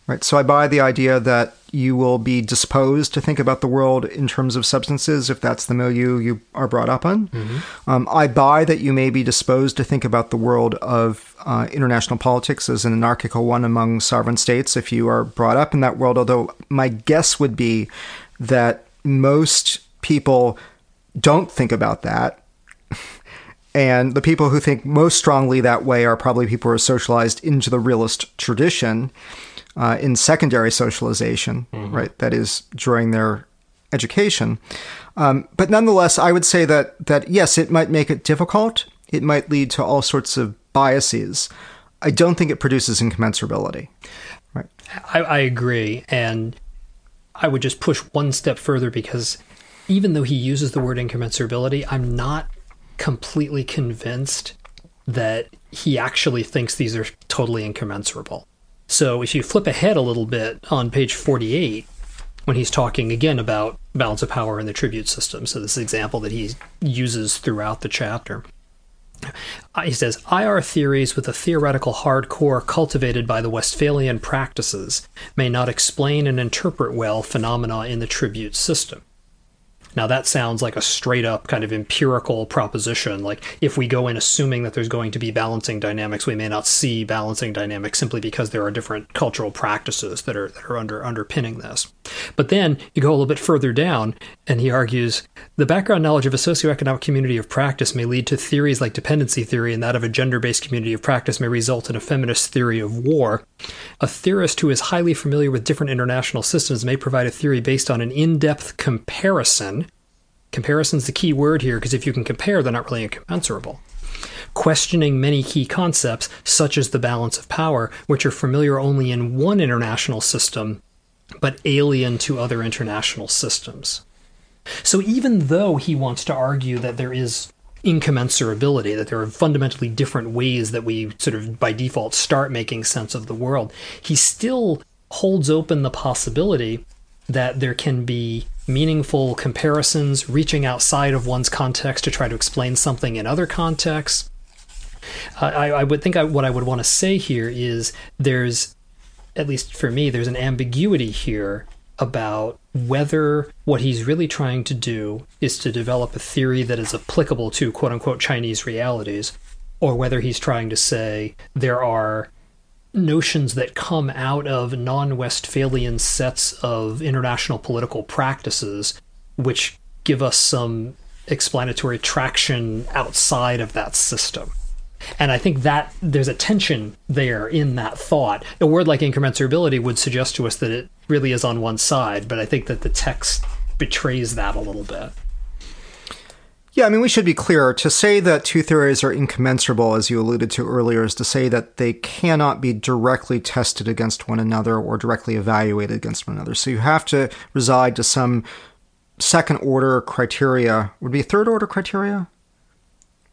right? So I buy the idea that you will be disposed to think about the world in terms of substances if that's the milieu you are brought up on. Mm-hmm. Um, I buy that you may be disposed to think about the world of uh, international politics as an anarchical one among sovereign states if you are brought up in that world, although my guess would be that most people don't think about that. And the people who think most strongly that way are probably people who are socialized into the realist tradition uh, in secondary socialization, mm-hmm. right? That is during their education. Um, but nonetheless, I would say that that yes, it might make it difficult. It might lead to all sorts of biases. I don't think it produces incommensurability. Right. I, I agree, and I would just push one step further because even though he uses the word incommensurability, I'm not completely convinced that he actually thinks these are totally incommensurable. So if you flip ahead a little bit on page 48, when he's talking again about balance of power in the tribute system, so this example that he uses throughout the chapter. Uh, he says, IR theories with a theoretical hardcore cultivated by the Westphalian practices may not explain and interpret well phenomena in the tribute system. Now, that sounds like a straight up kind of empirical proposition. Like, if we go in assuming that there's going to be balancing dynamics, we may not see balancing dynamics simply because there are different cultural practices that are, that are under, underpinning this. But then you go a little bit further down, and he argues the background knowledge of a socioeconomic community of practice may lead to theories like dependency theory, and that of a gender based community of practice may result in a feminist theory of war. A theorist who is highly familiar with different international systems may provide a theory based on an in depth comparison Comparison's the key word here because if you can compare, they're not really incommensurable. Questioning many key concepts, such as the balance of power, which are familiar only in one international system, but alien to other international systems. So even though he wants to argue that there is incommensurability, that there are fundamentally different ways that we sort of by default start making sense of the world, he still holds open the possibility that there can be meaningful comparisons, reaching outside of one's context to try to explain something in other contexts. I, I, would think I, what I would want to say here is there's, at least for me, there's an ambiguity here about whether what he's really trying to do is to develop a theory that is applicable to quote unquote Chinese realities, or whether he's trying to say there are notions that come out of non Westphalian sets of international political practices, which give us some explanatory traction outside of that system. And I think that there's a tension there in that thought. A word like incommensurability would suggest to us that it really is on one side, but I think that the text betrays that a little bit. Yeah, I mean, we should be clear. To say that two theories are incommensurable, as you alluded to earlier, is to say that they cannot be directly tested against one another or directly evaluated against one another. So you have to reside to some second order criteria. Would be third order criteria?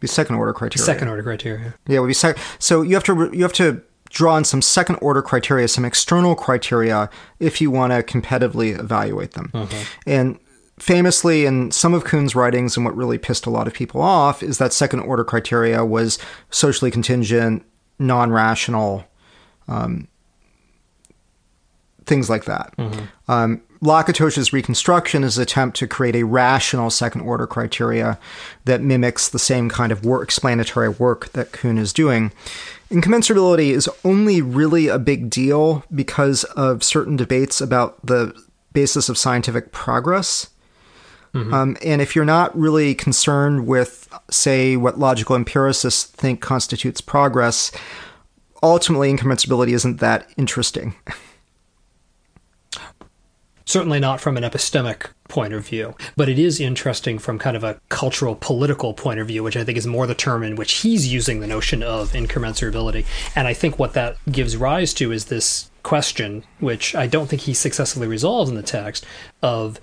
Be second order criteria. Second order criteria. Yeah, would be sec- so you have to you have to draw on some second order criteria, some external criteria, if you want to competitively evaluate them. Uh-huh. And famously in some of Kuhn's writings, and what really pissed a lot of people off, is that second order criteria was socially contingent, non rational, um, things like that. Mm-hmm. Um, reconstruction is an attempt to create a rational second order criteria that mimics the same kind of work, explanatory work that Kuhn is doing. Incommensurability is only really a big deal because of certain debates about the basis of scientific progress. Mm-hmm. Um, and if you're not really concerned with, say, what logical empiricists think constitutes progress, ultimately incommensurability isn't that interesting. Certainly not from an epistemic point of view, but it is interesting from kind of a cultural political point of view, which I think is more the term in which he's using the notion of incommensurability. And I think what that gives rise to is this question, which I don't think he successfully resolves in the text, of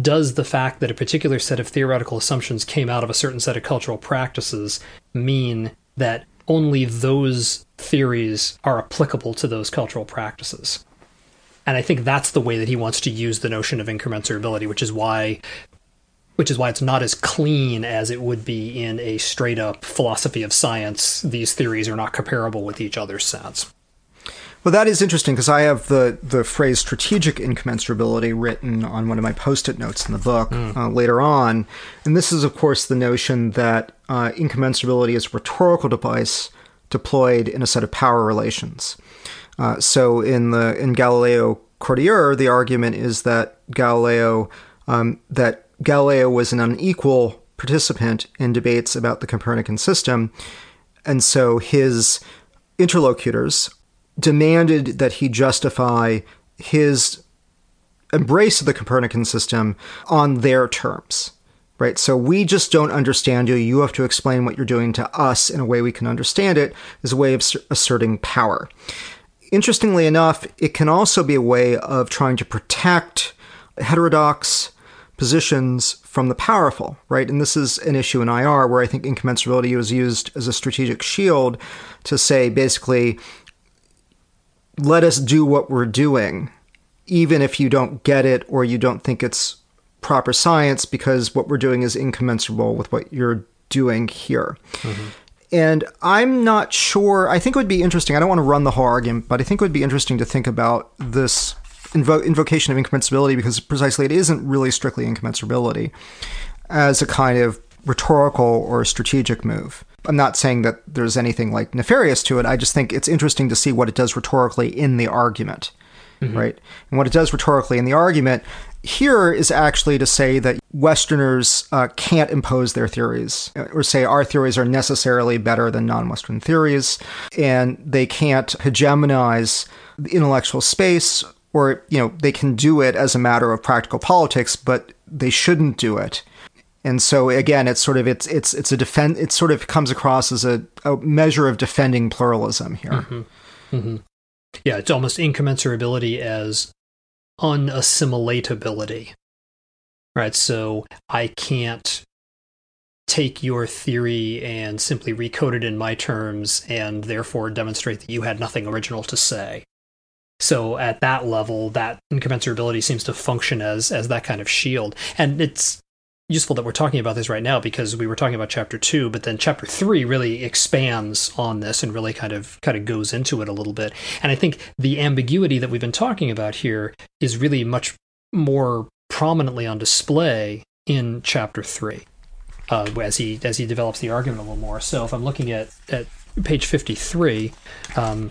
does the fact that a particular set of theoretical assumptions came out of a certain set of cultural practices mean that only those theories are applicable to those cultural practices? And I think that's the way that he wants to use the notion of incommensurability, which is why which is why it's not as clean as it would be in a straight up philosophy of science. These theories are not comparable with each other's sense. Well, that is interesting because I have the, the phrase strategic incommensurability written on one of my post it notes in the book mm. uh, later on. And this is, of course, the notion that uh, incommensurability is a rhetorical device deployed in a set of power relations. Uh, so in the in Galileo Courtier, the argument is that Galileo um, that Galileo was an unequal participant in debates about the Copernican system, and so his interlocutors demanded that he justify his embrace of the Copernican system on their terms. Right? So we just don't understand you. You have to explain what you're doing to us in a way we can understand it as a way of asserting power. Interestingly enough, it can also be a way of trying to protect heterodox positions from the powerful, right? And this is an issue in IR where I think incommensurability was used as a strategic shield to say basically, let us do what we're doing, even if you don't get it or you don't think it's proper science, because what we're doing is incommensurable with what you're doing here. Mm-hmm. And I'm not sure. I think it would be interesting. I don't want to run the whole argument, but I think it would be interesting to think about this invo- invocation of incommensurability because precisely it isn't really strictly incommensurability as a kind of rhetorical or strategic move. I'm not saying that there's anything like nefarious to it. I just think it's interesting to see what it does rhetorically in the argument, mm-hmm. right? And what it does rhetorically in the argument here is actually to say that Westerners uh, can't impose their theories or say our theories are necessarily better than non Western theories, and they can't hegemonize the intellectual space or you know they can do it as a matter of practical politics, but they shouldn't do it. And so again, it's sort of it's it's it's a defend. It sort of comes across as a, a measure of defending pluralism here. Mm-hmm. Mm-hmm. Yeah, it's almost incommensurability as unassimilatability, right? So I can't take your theory and simply recode it in my terms and therefore demonstrate that you had nothing original to say. So at that level, that incommensurability seems to function as as that kind of shield. And it's useful that we're talking about this right now because we were talking about chapter two, but then chapter three really expands on this and really kind of kind of goes into it a little bit. And I think the ambiguity that we've been talking about here is really much more prominently on display in chapter three. Uh, as he as he develops the argument a little more. So if I'm looking at at page 53, um,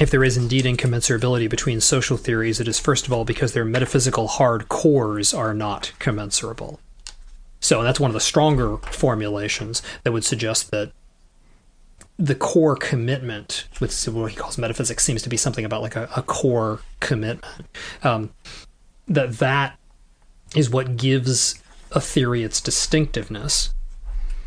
if there is indeed incommensurability between social theories, it is first of all because their metaphysical hard cores are not commensurable. So that's one of the stronger formulations that would suggest that the core commitment, which what he calls metaphysics, seems to be something about like a, a core commitment. Um, that that is what gives a theory its distinctiveness,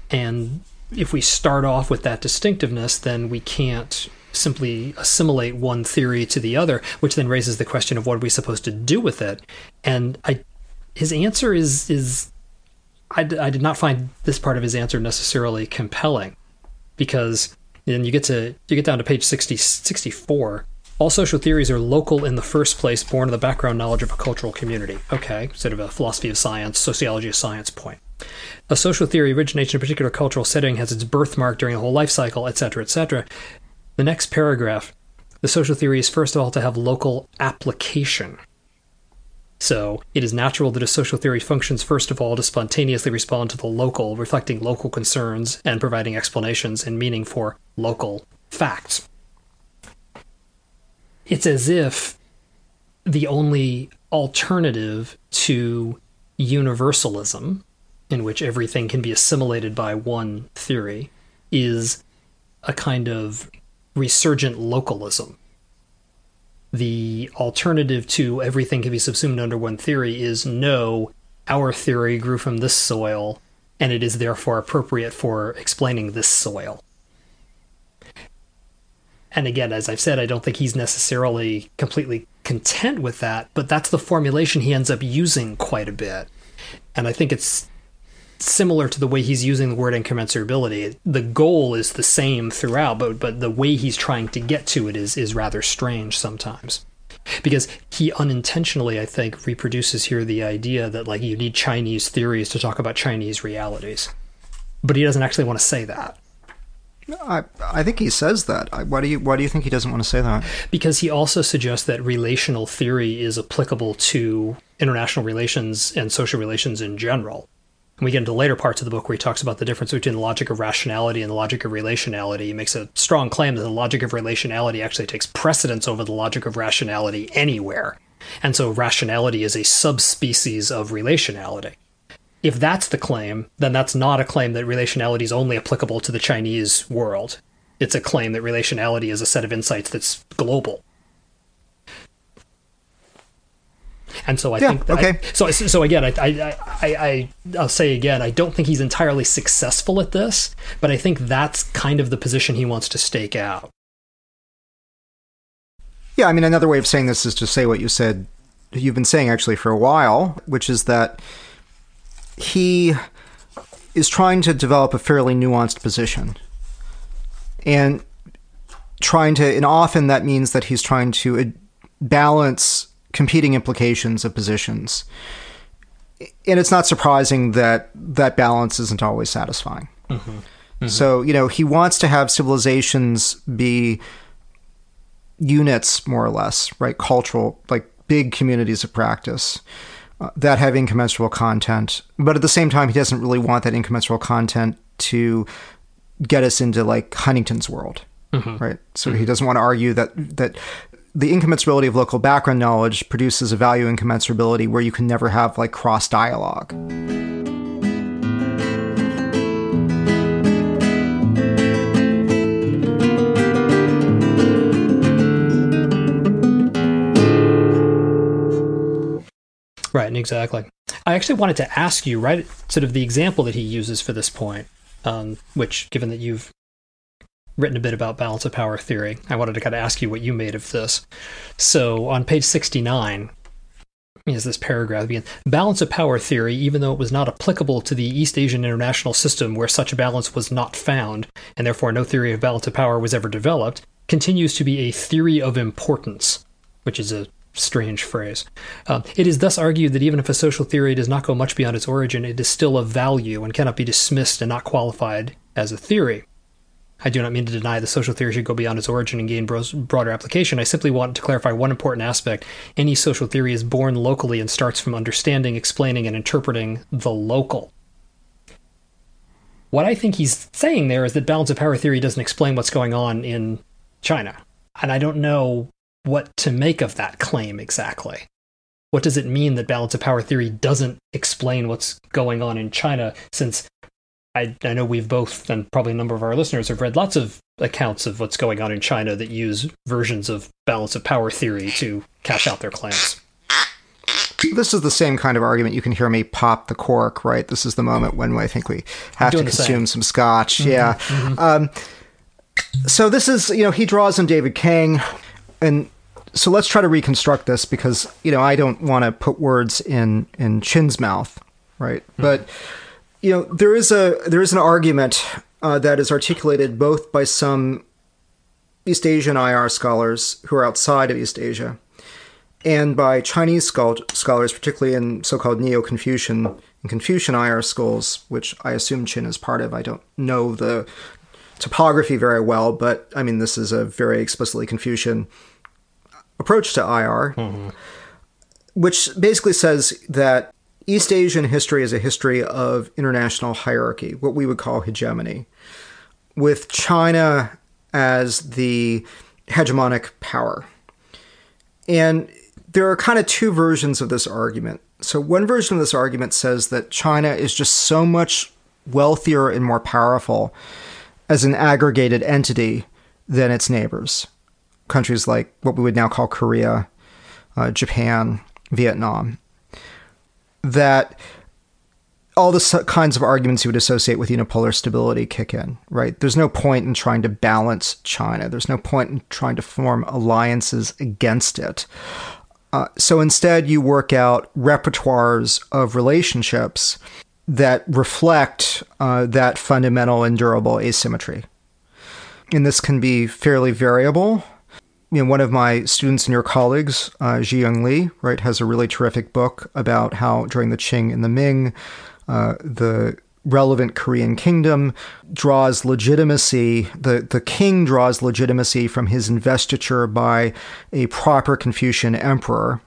and if we start off with that distinctiveness, then we can't simply assimilate one theory to the other, which then raises the question of what are we supposed to do with it? And I, his answer is is I, d- I did not find this part of his answer necessarily compelling, because then you get to you get down to page 60, 64. All social theories are local in the first place, born of the background knowledge of a cultural community. Okay, sort of a philosophy of science, sociology of science point. A social theory originates in a particular cultural setting, has its birthmark during the whole life cycle, etc., etc. The next paragraph the social theory is first of all to have local application. So it is natural that a social theory functions first of all to spontaneously respond to the local, reflecting local concerns and providing explanations and meaning for local facts. It's as if the only alternative to universalism, in which everything can be assimilated by one theory, is a kind of resurgent localism. The alternative to everything can be subsumed under one theory is no, our theory grew from this soil, and it is therefore appropriate for explaining this soil. And again, as I've said, I don't think he's necessarily completely content with that, but that's the formulation he ends up using quite a bit. And I think it's similar to the way he's using the word incommensurability. The goal is the same throughout, but but the way he's trying to get to it is is rather strange sometimes. Because he unintentionally, I think, reproduces here the idea that like you need Chinese theories to talk about Chinese realities. But he doesn't actually want to say that. I I think he says that. Why do you why do you think he doesn't want to say that? Because he also suggests that relational theory is applicable to international relations and social relations in general. And we get into later parts of the book where he talks about the difference between the logic of rationality and the logic of relationality. He makes a strong claim that the logic of relationality actually takes precedence over the logic of rationality anywhere. And so rationality is a subspecies of relationality if that's the claim, then that's not a claim that relationality is only applicable to the Chinese world. It's a claim that relationality is a set of insights that's global. And so I yeah, think that okay. I, so so again I, I I I I'll say again I don't think he's entirely successful at this, but I think that's kind of the position he wants to stake out. Yeah, I mean another way of saying this is to say what you said you've been saying actually for a while, which is that he is trying to develop a fairly nuanced position. And trying to, and often that means that he's trying to balance competing implications of positions. And it's not surprising that that balance isn't always satisfying. Mm-hmm. Mm-hmm. So, you know, he wants to have civilizations be units, more or less, right? Cultural, like big communities of practice that have incommensurable content. But at the same time, he doesn't really want that incommensurable content to get us into like Huntington's world, mm-hmm. right? So mm-hmm. he doesn't want to argue that that the incommensurability of local background knowledge produces a value incommensurability where you can never have like cross dialogue. Right, exactly. I actually wanted to ask you, right, sort of the example that he uses for this point, um, which, given that you've written a bit about balance of power theory, I wanted to kind of ask you what you made of this. So on page 69, is this paragraph begins balance of power theory even though it was not applicable to the east asian international system where such a balance was not found and therefore no theory of balance of power was ever developed continues to be a theory of importance which is a strange phrase. Uh, it is thus argued that even if a social theory does not go much beyond its origin, it is still of value and cannot be dismissed and not qualified as a theory. I do not mean to deny the social theory should go beyond its origin and gain broader application. I simply want to clarify one important aspect. Any social theory is born locally and starts from understanding, explaining, and interpreting the local. What I think he's saying there is that balance of power theory doesn't explain what's going on in China. And I don't know what to make of that claim exactly. What does it mean that balance of power theory doesn't explain what's going on in China? Since I, I know we've both, and probably a number of our listeners, have read lots of accounts of what's going on in China that use versions of balance of power theory to cash out their claims. This is the same kind of argument. You can hear me pop the cork, right? This is the moment when I think we have to consume some scotch. Mm-hmm, yeah. Mm-hmm. Um, so this is, you know, he draws on David Kang and so let's try to reconstruct this because you know I don't want to put words in in Qin's mouth, right? Mm-hmm. But you know there is a there is an argument uh, that is articulated both by some East Asian IR scholars who are outside of East Asia, and by Chinese scholars, particularly in so-called Neo-Confucian and Confucian IR schools, which I assume Qin is part of. I don't know the topography very well, but I mean this is a very explicitly Confucian approach to IR, mm-hmm. which basically says that East Asian history is a history of international hierarchy, what we would call hegemony, with China as the hegemonic power. And there are kind of two versions of this argument. So, one version of this argument says that China is just so much wealthier and more powerful as an aggregated entity than its neighbors countries like what we would now call Korea, uh, Japan, Vietnam, that all the kinds of arguments you would associate with unipolar stability kick in, right? There's no point in trying to balance China. There's no point in trying to form alliances against it. Uh, so instead, you work out repertoires of relationships that reflect uh, that fundamental and durable asymmetry. And this can be fairly variable. You know, one of my students and your colleagues, uh, Ji-Young Lee, right, has a really terrific book about how during the Qing and the Ming, uh, the relevant Korean kingdom draws legitimacy, the, the king draws legitimacy from his investiture by a proper Confucian emperor.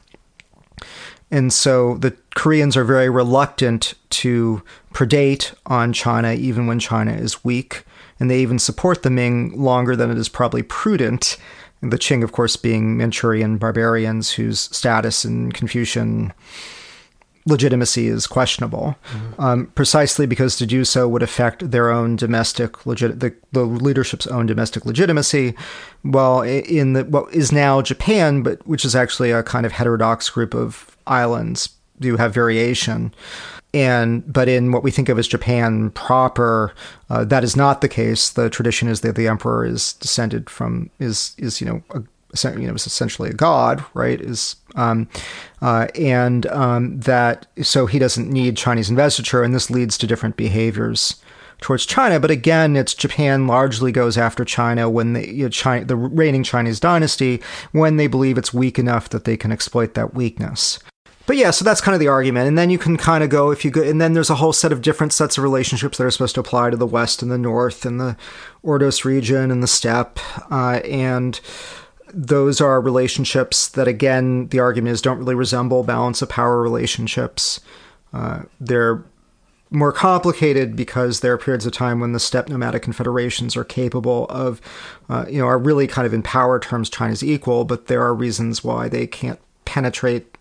And so the Koreans are very reluctant to predate on China, even when China is weak. And they even support the Ming longer than it is probably prudent. And the Qing, of course, being Manchurian barbarians whose status in Confucian legitimacy is questionable, mm-hmm. um, precisely because to do so would affect their own domestic legit the, the leadership's own domestic legitimacy. Well, in the what is now Japan, but which is actually a kind of heterodox group of islands, do have variation. And but in what we think of as Japan proper, uh, that is not the case. The tradition is that the emperor is descended from is is you know a, you know, is essentially a god, right? Is um, uh, and um, that so he doesn't need Chinese investiture, and this leads to different behaviors towards China. But again, it's Japan largely goes after China when the you know, China, the reigning Chinese dynasty when they believe it's weak enough that they can exploit that weakness. But yeah, so that's kind of the argument. And then you can kind of go if you go, and then there's a whole set of different sets of relationships that are supposed to apply to the West and the North and the Ordos region and the steppe. Uh, and those are relationships that, again, the argument is don't really resemble balance of power relationships. Uh, they're more complicated because there are periods of time when the steppe nomadic confederations are capable of, uh, you know, are really kind of in power terms China's equal, but there are reasons why they can't penetrate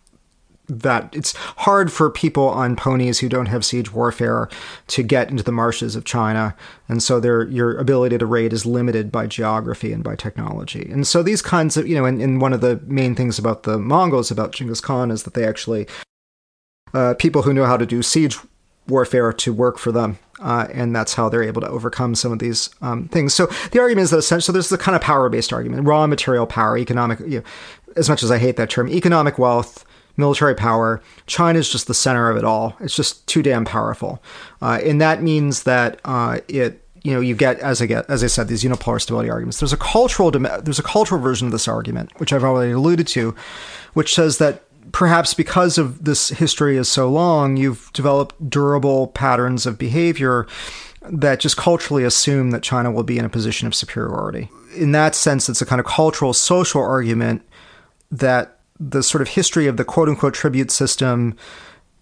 that it's hard for people on ponies who don't have siege warfare to get into the marshes of China, and so their your ability to raid is limited by geography and by technology. And so these kinds of you know, and, and one of the main things about the Mongols about Genghis Khan is that they actually uh, people who know how to do siege warfare to work for them. Uh, and that's how they're able to overcome some of these um, things. So the argument is that essentially, so there's the kind of power-based argument, raw material power, economic. You know, as much as I hate that term, economic wealth, military power. China is just the center of it all. It's just too damn powerful, uh, and that means that uh, it. You know, you get as I get as I said these unipolar stability arguments. There's a cultural there's a cultural version of this argument, which I've already alluded to, which says that perhaps because of this history is so long, you've developed durable patterns of behavior that just culturally assume that China will be in a position of superiority. In that sense, it's a kind of cultural social argument that the sort of history of the quote unquote tribute system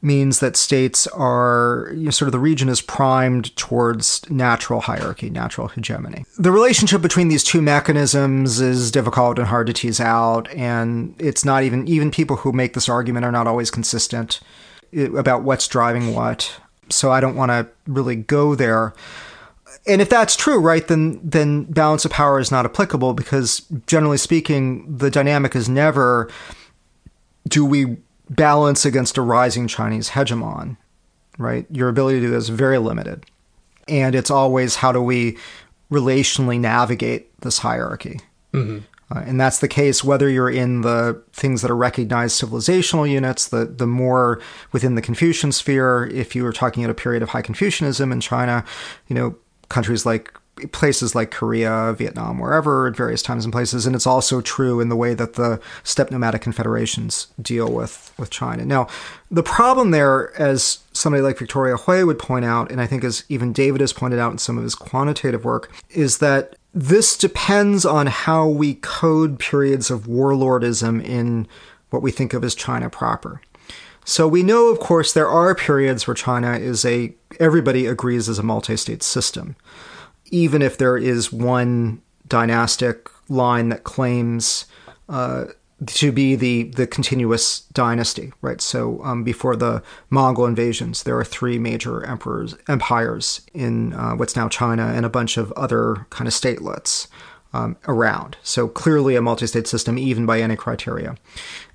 means that states are you know, sort of the region is primed towards natural hierarchy, natural hegemony. The relationship between these two mechanisms is difficult and hard to tease out, and it's not even even people who make this argument are not always consistent eh, about what's driving what. So I don't want to really go there. And if that's true, right, then then balance of power is not applicable because generally speaking, the dynamic is never do we balance against a rising Chinese hegemon? Right? Your ability to do this is very limited. And it's always how do we relationally navigate this hierarchy? Mm-hmm. Uh, and that's the case whether you're in the things that are recognized civilizational units, the, the more within the Confucian sphere, if you were talking at a period of high Confucianism in China, you know, countries like places like Korea, Vietnam, wherever at various times and places. And it's also true in the way that the steppe nomadic confederations deal with, with China. Now, the problem there, as somebody like Victoria Hui would point out, and I think as even David has pointed out in some of his quantitative work, is that this depends on how we code periods of warlordism in what we think of as China proper. So we know, of course, there are periods where China is a, everybody agrees is a multi state system even if there is one dynastic line that claims uh, to be the the continuous dynasty, right? So um, before the Mongol invasions, there are three major emperors empires in uh, what's now China and a bunch of other kind of statelets. Um, around. So clearly a multi state system, even by any criteria.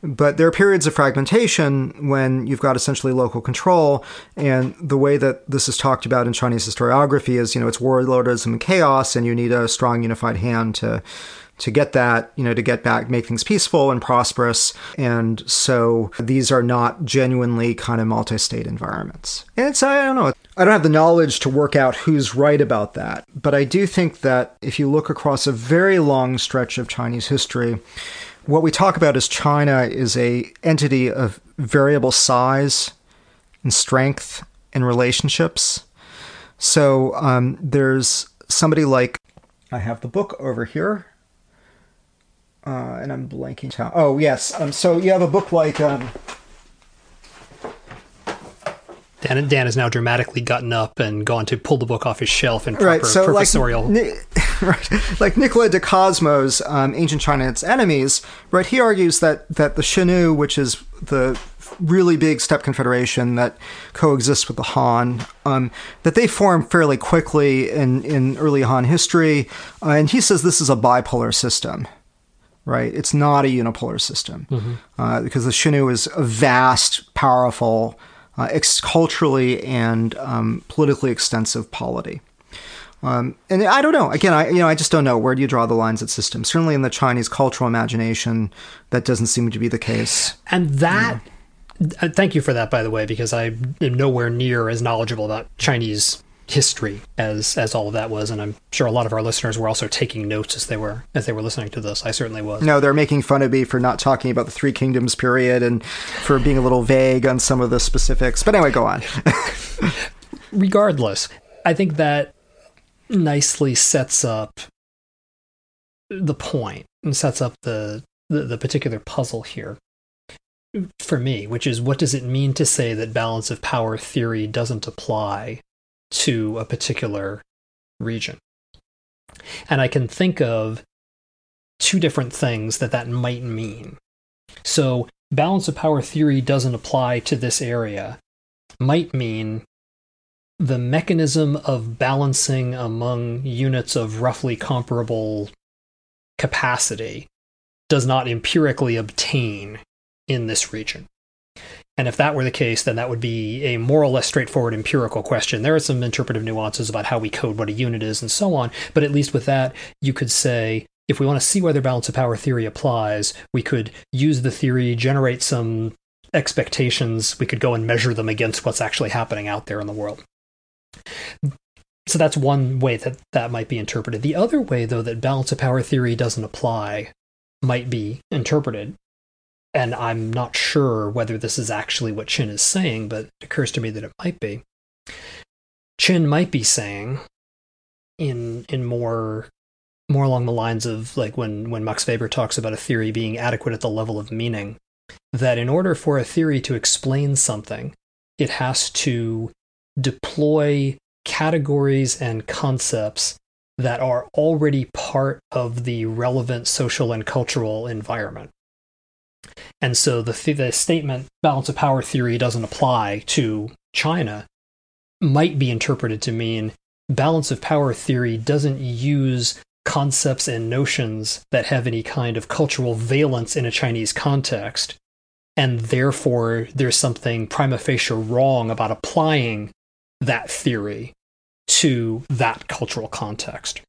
But there are periods of fragmentation when you've got essentially local control. And the way that this is talked about in Chinese historiography is, you know, it's warlordism and chaos, and you need a strong unified hand to to get that, you know, to get back, make things peaceful and prosperous. And so these are not genuinely kind of multi state environments. And it's, I don't know, I don't have the knowledge to work out who's right about that. But I do think that if you look across a very long stretch of Chinese history, what we talk about is China is a entity of variable size and strength and relationships. So um, there's somebody like I have the book over here uh, and I'm blanking. Oh yes. Um, so you have a book like. Um, Dan, Dan has now dramatically gotten up and gone to pull the book off his shelf in proper right, so professorial. Like, right, like Nicolas Di Cosmo's um, Ancient China and Its Enemies, right? He argues that that the Xiongnu, which is the really big steppe confederation that coexists with the Han, um, that they formed fairly quickly in, in early Han history. Uh, and he says this is a bipolar system right? It's not a unipolar system mm-hmm. uh, because the Xiongnu is a vast, powerful, uh, ex- culturally and um, politically extensive polity. Um, and I don't know. Again, I you know I just don't know where do you draw the lines at systems. Certainly in the Chinese cultural imagination, that doesn't seem to be the case. And that, uh, thank you for that, by the way, because I am nowhere near as knowledgeable about Chinese history as as all of that was and i'm sure a lot of our listeners were also taking notes as they were as they were listening to this. I certainly was. No they're making fun of me for not talking about the three kingdoms period and for being a little vague on some of the specifics. But anyway go on. Regardless i think that nicely sets up the point and sets up the, the, the particular puzzle here for me which is what does it mean to say that balance of power theory doesn't apply to a particular region. And I can think of two different things that that might mean. So, balance of power theory doesn't apply to this area might mean the mechanism of balancing among units of roughly comparable capacity does not empirically obtain in this region. And if that were the case, then that would be a more or less straightforward empirical question. There are some interpretive nuances about how we code what a unit is and so on, but at least with that, you could say if we want to see whether balance of power theory applies, we could use the theory, generate some expectations, we could go and measure them against what's actually happening out there in the world. So that's one way that that might be interpreted. The other way, though, that balance of power theory doesn't apply might be interpreted and I'm not sure whether this is actually what Qin is saying, but it occurs to me that it might be. Qin might be saying, in in more more along the lines of like when when Max Weber talks about a theory being adequate at the level of meaning, that in order for a theory to explain something, it has to deploy categories and concepts that are already part of the relevant social and cultural environment. And so the, th- the statement balance of power theory doesn't apply to China might be interpreted to mean balance of power theory doesn't use concepts and notions that have any kind of cultural valence in a Chinese context. And therefore, there's something prima facie wrong about applying that theory to that cultural context.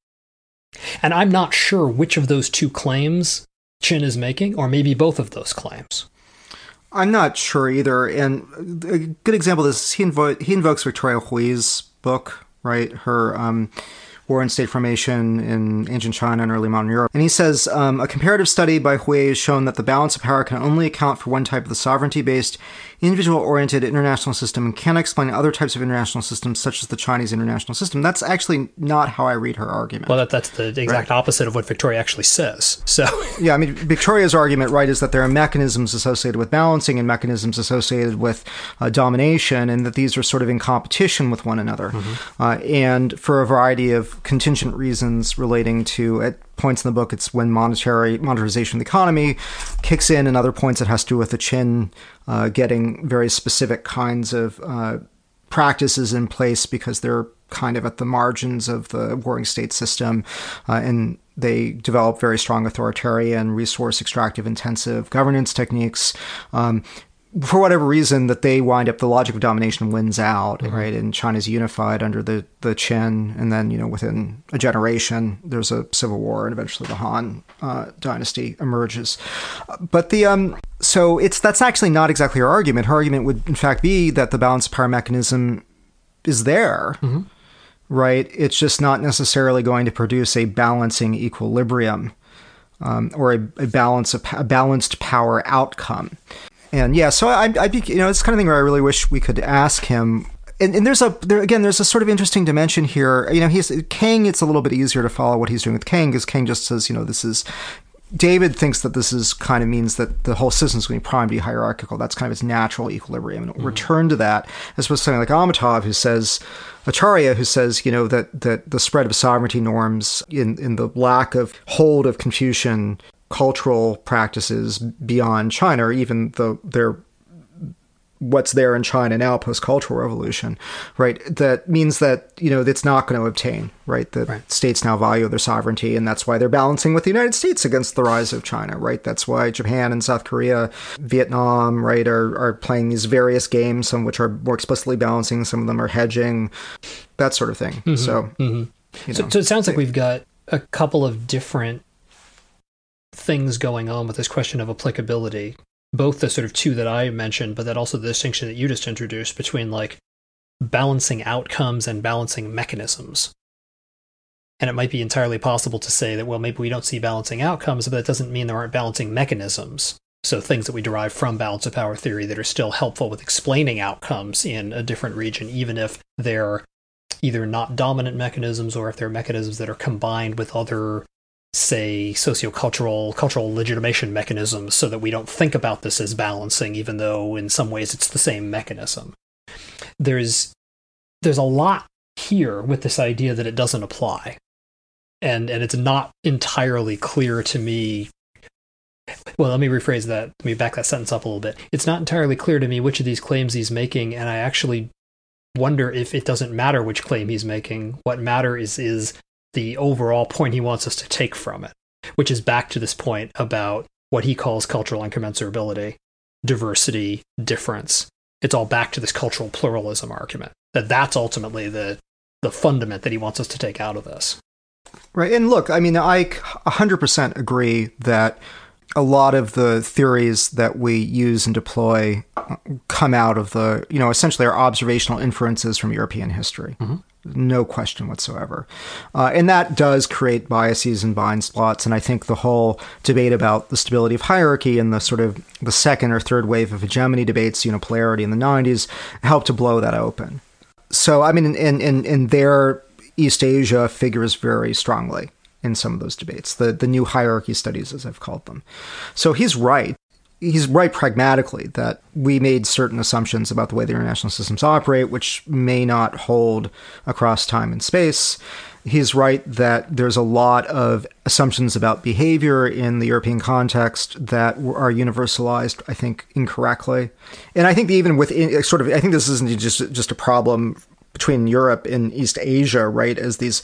And I'm not sure which of those two claims Qin is making, or maybe both of those claims. I'm not sure either. And a good example of this, he, invo- he invokes Victoria Hui's book, right? Her um, War and State Formation in Ancient China and Early Modern Europe. And he says um, a comparative study by Hui has shown that the balance of power can only account for one type of the sovereignty based individual oriented international system and can't explain other types of international systems, such as the Chinese international system. That's actually not how I read her argument. Well, that, that's the exact right. opposite of what Victoria actually says. So, yeah, I mean, Victoria's argument, right, is that there are mechanisms associated with balancing and mechanisms associated with uh, domination, and that these are sort of in competition with one another. Mm-hmm. Uh, and for a variety of contingent reasons relating to, at points in the book, it's when monetary monetarization of the economy kicks in, and other points it has to do with the Qin uh, getting very specific kinds of uh, practices in place because they're kind of at the margins of the warring state system, uh, and they develop very strong authoritarian, resource extractive intensive governance techniques. Um, for whatever reason that they wind up the logic of domination wins out mm-hmm. right? And china's unified under the the qin and then you know within a generation there's a civil war and eventually the han uh, dynasty emerges. But the um so it's that's actually not exactly her argument. Her argument would in fact be that the balance of power mechanism is there mm-hmm. right? It's just not necessarily going to produce a balancing equilibrium um, or a, a balance of a balanced power outcome and yeah, so I, I'd be, you know, it's kind of thing where I really wish we could ask him. And, and there's a there again, there's a sort of interesting dimension here. You know, he's Kang. It's a little bit easier to follow what he's doing with Kang because Kang just says, you know, this is David thinks that this is kind of means that the whole system is going to be primed to be hierarchical. That's kind of its natural equilibrium. And mm-hmm. return to that, as opposed to something like Amitav, who says, Acharya, who says, you know, that, that the spread of sovereignty norms in, in the lack of hold of Confucian cultural practices beyond China, or even the their what's there in China now post cultural revolution, right? That means that you know it's not going to obtain, right? That right. states now value their sovereignty, and that's why they're balancing with the United States against the rise of China, right? That's why Japan and South Korea, Vietnam, right, are are playing these various games, some of which are more explicitly balancing, some of them are hedging, that sort of thing. Mm-hmm. So, mm-hmm. You know, so, so it sounds like we've got a couple of different things going on with this question of applicability. Both the sort of two that I mentioned, but that also the distinction that you just introduced between like balancing outcomes and balancing mechanisms. And it might be entirely possible to say that, well, maybe we don't see balancing outcomes, but that doesn't mean there aren't balancing mechanisms. So things that we derive from balance of power theory that are still helpful with explaining outcomes in a different region, even if they're either not dominant mechanisms or if they're mechanisms that are combined with other say sociocultural cultural legitimation mechanisms so that we don't think about this as balancing even though in some ways it's the same mechanism. There's there's a lot here with this idea that it doesn't apply. And and it's not entirely clear to me. Well let me rephrase that. Let me back that sentence up a little bit. It's not entirely clear to me which of these claims he's making and i actually wonder if it doesn't matter which claim he's making. What matters is is the overall point he wants us to take from it, which is back to this point about what he calls cultural incommensurability, diversity, difference. It's all back to this cultural pluralism argument. That that's ultimately the the fundament that he wants us to take out of this. Right. And look, I mean, I 100% agree that a lot of the theories that we use and deploy come out of the, you know, essentially our observational inferences from European history. Mm-hmm no question whatsoever. Uh, and that does create biases and blind spots. And I think the whole debate about the stability of hierarchy and the sort of the second or third wave of hegemony debates, unipolarity in the 90s, helped to blow that open. So, I mean, in, in, in there, East Asia figures very strongly in some of those debates, the, the new hierarchy studies, as I've called them. So he's right he's right pragmatically that we made certain assumptions about the way the international systems operate, which may not hold across time and space. He's right that there's a lot of assumptions about behavior in the European context that are universalized, I think, incorrectly. And I think even within uh, sort of, I think this isn't just just a problem between Europe and East Asia, right? As these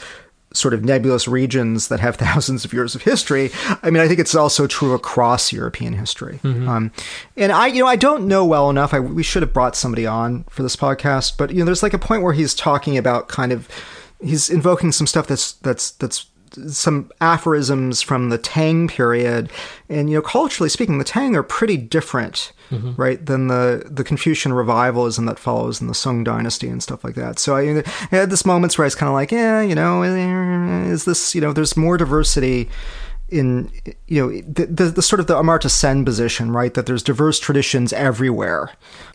sort of nebulous regions that have thousands of years of history. I mean, I think it's also true across European history. Mm-hmm. Um, and I, you know, I don't know well enough. I, we should have brought somebody on for this podcast, but you know, there's like a point where he's talking about kind of, he's invoking some stuff that's that's that's some aphorisms from the Tang period, and you know, culturally speaking, the Tang are pretty different, mm-hmm. right, than the the Confucian revivalism that follows in the Song Dynasty and stuff like that. So I, I had this moments where I was kind of like, yeah, you know, is this, you know, there's more diversity in you know the, the, the, sort of the Amartya Sen position, right? That there's diverse traditions everywhere,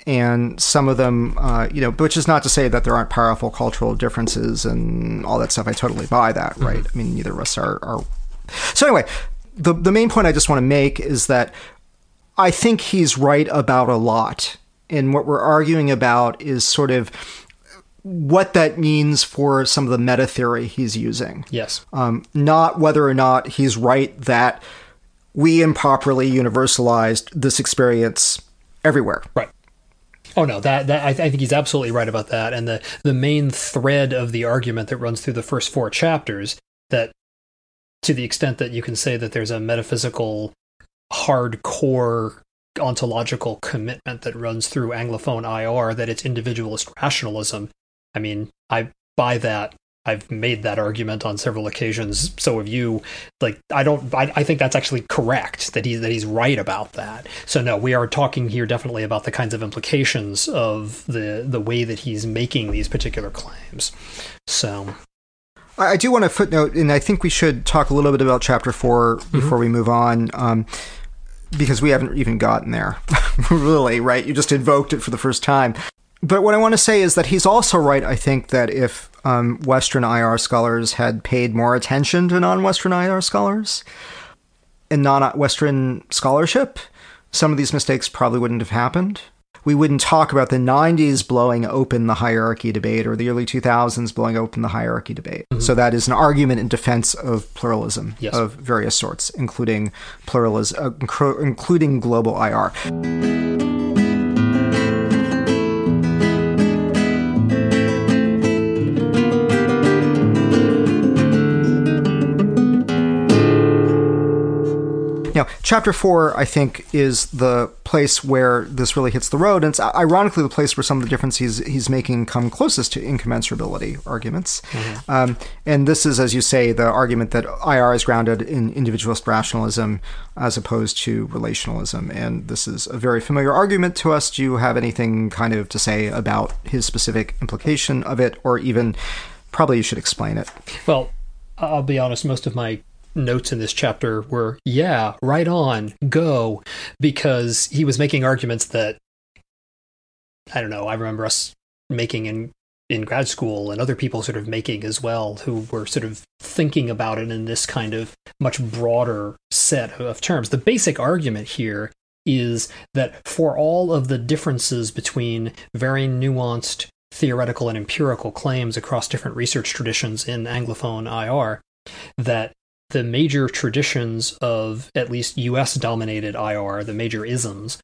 and some of them, uh, you know, which is not to say that there aren't powerful cultural differences and all that stuff. I totally buy that, mm-hmm. right? I mean, neither of us are, are. So anyway, the the main point I just want to make is that I think he's right about a lot, and what we're arguing about is sort of what that means for some of the meta theory he's using. Yes. Um, not whether or not he's right that we improperly universalized this experience everywhere. Right. Oh no, that, that I, th- I think he's absolutely right about that. And the the main thread of the argument that runs through the first four chapters that, to the extent that you can say that there's a metaphysical, hardcore ontological commitment that runs through Anglophone IR, that it's individualist rationalism. I mean, I buy that I've made that argument on several occasions. So have you. Like, I don't. I, I, think that's actually correct that he that he's right about that. So no, we are talking here definitely about the kinds of implications of the the way that he's making these particular claims. So. I do want to footnote, and I think we should talk a little bit about chapter 4 before mm-hmm. we move on. Um, because we haven't even gotten there, really, right? You just invoked it for the first time. But what I want to say is that he's also right, I think, that if um, Western IR scholars had paid more attention to non Western IR scholars and non Western scholarship, some of these mistakes probably wouldn't have happened. We wouldn't talk about the 90s blowing open the hierarchy debate or the early 2000s blowing open the hierarchy debate. Mm-hmm. So that is an argument in defense of pluralism yes. of various sorts, including pluralism, uh, including global IR. Now, chapter four, I think, is the place where this really hits the road, and it's ironically the place where some of the differences he's, he's making come closest to incommensurability arguments. Mm-hmm. Um, and this is, as you say, the argument that IR is grounded in individualist rationalism as opposed to relationalism. And this is a very familiar argument to us. Do you have anything kind of to say about his specific implication of it, or even probably you should explain it? Well, I'll be honest, most of my notes in this chapter were, yeah, right on, go, because he was making arguments that I don't know, I remember us making in in grad school and other people sort of making as well who were sort of thinking about it in this kind of much broader set of terms. The basic argument here is that for all of the differences between very nuanced theoretical and empirical claims across different research traditions in Anglophone IR, that the major traditions of at least US dominated IR, the major isms,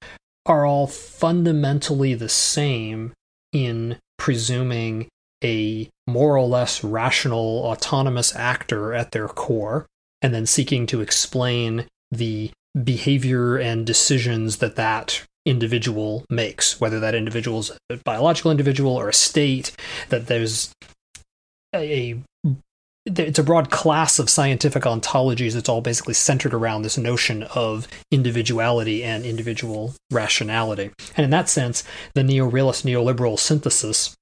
are all fundamentally the same in presuming a more or less rational, autonomous actor at their core, and then seeking to explain the behavior and decisions that that individual makes, whether that individual is a biological individual or a state, that there's a it's a broad class of scientific ontologies that's all basically centered around this notion of individuality and individual rationality. And in that sense, the neo-realist neoliberal synthesis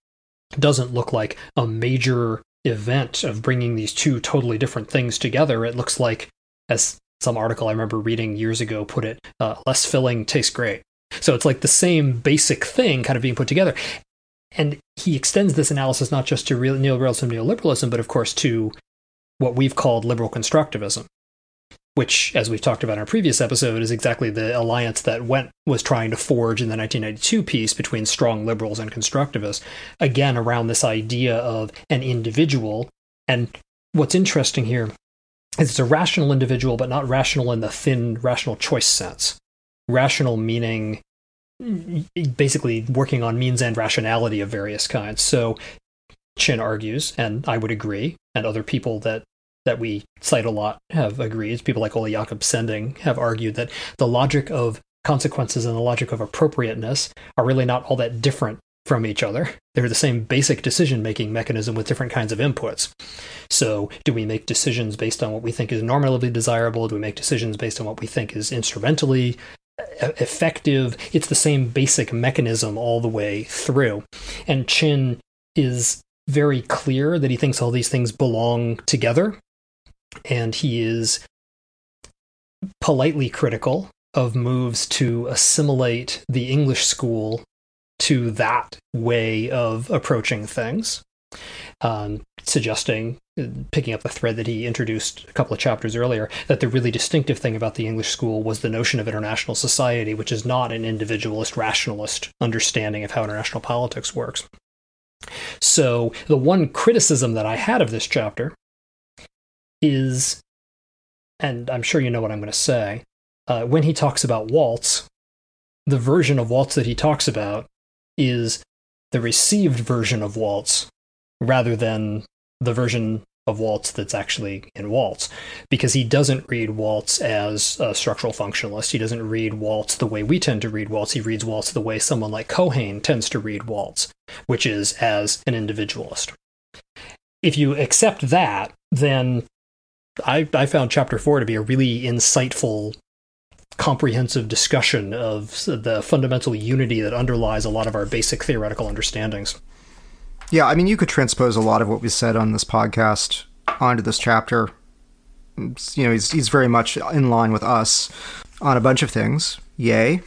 doesn't look like a major event of bringing these two totally different things together. It looks like, as some article I remember reading years ago put it, uh, less filling tastes great. So it's like the same basic thing kind of being put together. And he extends this analysis not just to real, neoliberalism, neoliberalism, but of course to what we've called liberal constructivism, which, as we've talked about in our previous episode, is exactly the alliance that Wendt was trying to forge in the 1992 piece between strong liberals and constructivists, again, around this idea of an individual. And what's interesting here is it's a rational individual, but not rational in the thin rational choice sense. Rational meaning basically working on means and rationality of various kinds. So Qin argues, and I would agree, and other people that that we cite a lot have agreed. People like Ole Jakob Sending have argued that the logic of consequences and the logic of appropriateness are really not all that different from each other. They're the same basic decision making mechanism with different kinds of inputs. So, do we make decisions based on what we think is normatively desirable? Do we make decisions based on what we think is instrumentally effective. It's the same basic mechanism all the way through. And Qin is very clear that he thinks all these things belong together. And he is politely critical of moves to assimilate the English school to that way of approaching things um, suggesting, picking up the thread that he introduced a couple of chapters earlier, that the really distinctive thing about the English school was the notion of international society, which is not an individualist, rationalist understanding of how international politics works. So, the one criticism that I had of this chapter is, and I'm sure you know what I'm going to say, uh, when he talks about Waltz, the version of Waltz that he talks about is the received version of Waltz rather than the version of Waltz that's actually in Waltz because he doesn't read Waltz as a structural functionalist. He doesn't read Waltz the way we tend to read Waltz. He reads Waltz the way someone like Keohane tends to read Waltz which is as an individualist. If you accept that then I, I found chapter four to be a really insightful comprehensive discussion of the fundamental unity that underlies a lot of our basic theoretical understandings Yeah, I mean, you could transpose a lot of what we said on this podcast onto this chapter. You know, he's, he's very much in line with us on a bunch of things. Yay.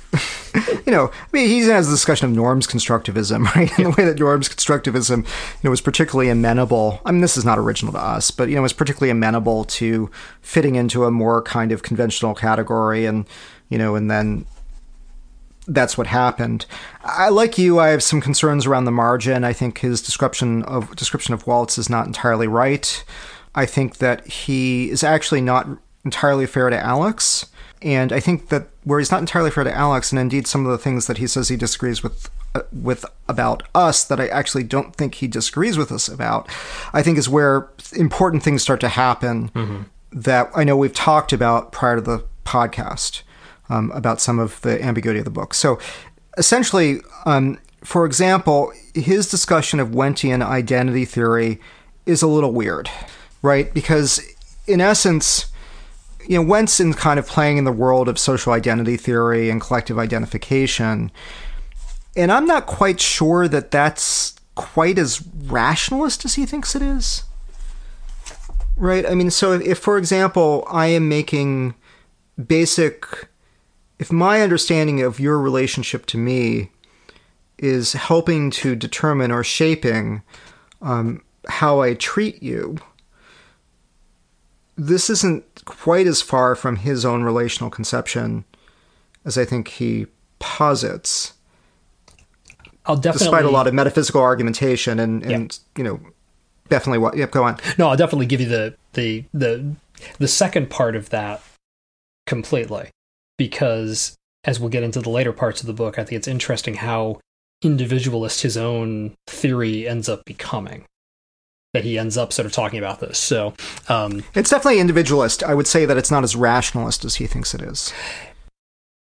you know, I mean, he has a discussion of norms constructivism, right? And the way that norms constructivism, you know, was particularly amenable. I mean, this is not original to us, but, you know, was particularly amenable to fitting into a more kind of conventional category and, you know, and then that's what happened. I like you. I have some concerns around the margin. I think his description of description of Waltz is not entirely right. I think that he is actually not entirely fair to Alex, and I think that where he's not entirely fair to Alex, and indeed some of the things that he says he disagrees with uh, with about us that I actually don't think he disagrees with us about, I think is where important things start to happen that I know we've talked about prior to the podcast um, about some of the ambiguity of the book. So essentially, um, for example, his discussion of Wendtian identity theory is a little weird, right? Because in essence, you know, Wendt's in kind of playing in the world of social identity theory and collective identification. And I'm not quite sure that that's quite as rationalist as he thinks it is. Right? I mean, so if for example, I am making basic if my understanding of your relationship to me is helping to determine or shaping um, how I treat you, this isn't quite as far from his own relational conception as I think he posits, I'll definitely despite a lot of metaphysical argumentation and, and you know, definitely what. Yep, go on. No, I'll definitely give you the the the the second part of that completely because as we'll get into the later parts of the book, I think it's interesting how individualist his own theory ends up becoming. That he ends up sort of talking about this. So, um, It's definitely individualist. I would say that it's not as rationalist as he thinks it is.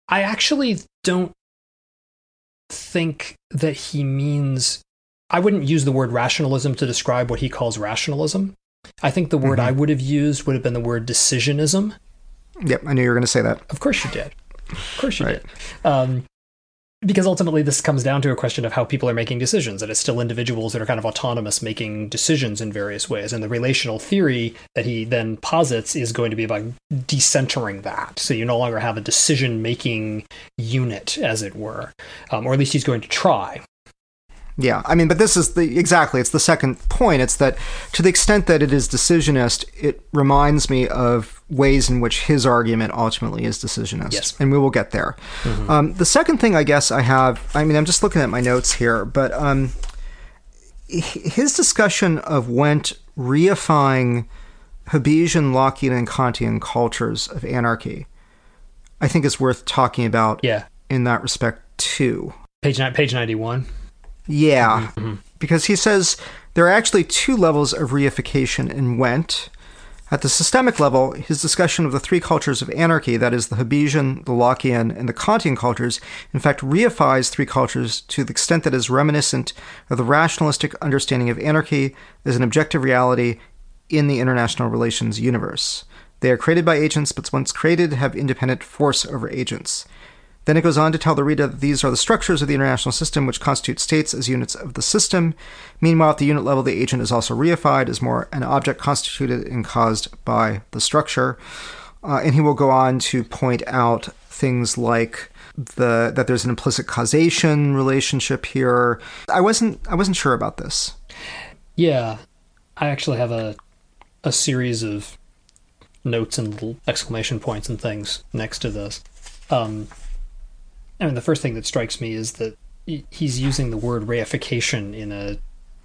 I actually don't think that he means. I wouldn't use the word rationalism to describe what he calls rationalism. I think the word I would have used would have been the word decisionism. Yep, I knew you were going to say that. Of course you did. Of course you Right. did. Um, because ultimately, this comes down to a question of how people are making decisions, and it's still individuals that are kind of autonomous making decisions in various ways. And the relational theory that he then posits is going to be about decentering that. So you no longer have a decision making unit, as it were. Um, or at least he's going to try. Yeah, I mean, but this is the exactly. It's the second point. It's that to the extent that it is decisionist, it reminds me of ways in which his argument ultimately is decisionist. Yes. and we will get there. Um, the second thing, I guess, I have. I mean, I'm just looking at my notes here, but um, his discussion of Wendt reifying Hobbesian, Lockean, and Kantian cultures of anarchy, I think is worth talking about. Yeah. in that respect too. Page, page 91. Yeah, mm-hmm. because he says there are actually two levels of reification in Wendt. At the systemic level, his discussion of the three cultures of anarchy, that is, the Hobbesian, the Lockean, and the Kantian cultures, in fact reifies three cultures to the extent that is reminiscent of the rationalistic understanding of anarchy as an objective reality in the international relations universe. They are created by agents, but once created, have independent force over agents. Then it goes on to tell the reader that these are the structures of the international system which constitute states as units of the system. Meanwhile, at the unit level, the agent is also reified as more an object constituted and caused by the structure. Uh, and he will go on to point out things like the that there's an implicit causation relationship here. I wasn't I wasn't sure about this. Yeah, I actually have a a series of notes and exclamation points and things next to this. Um, I mean, the first thing that strikes me is that he's using the word reification in a.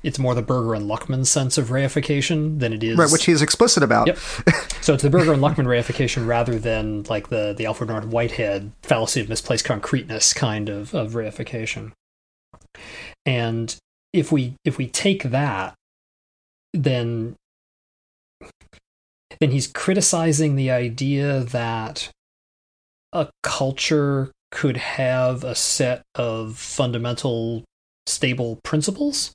It's more the Berger and Luckmann sense of reification than it is. Right, which he's explicit about. Yep. So it's the Berger and Luckmann reification rather than like the the Alfred North Whitehead fallacy of misplaced concreteness kind of of reification. And if we if we take that, then then he's criticizing the idea that a culture could have a set of fundamental stable principles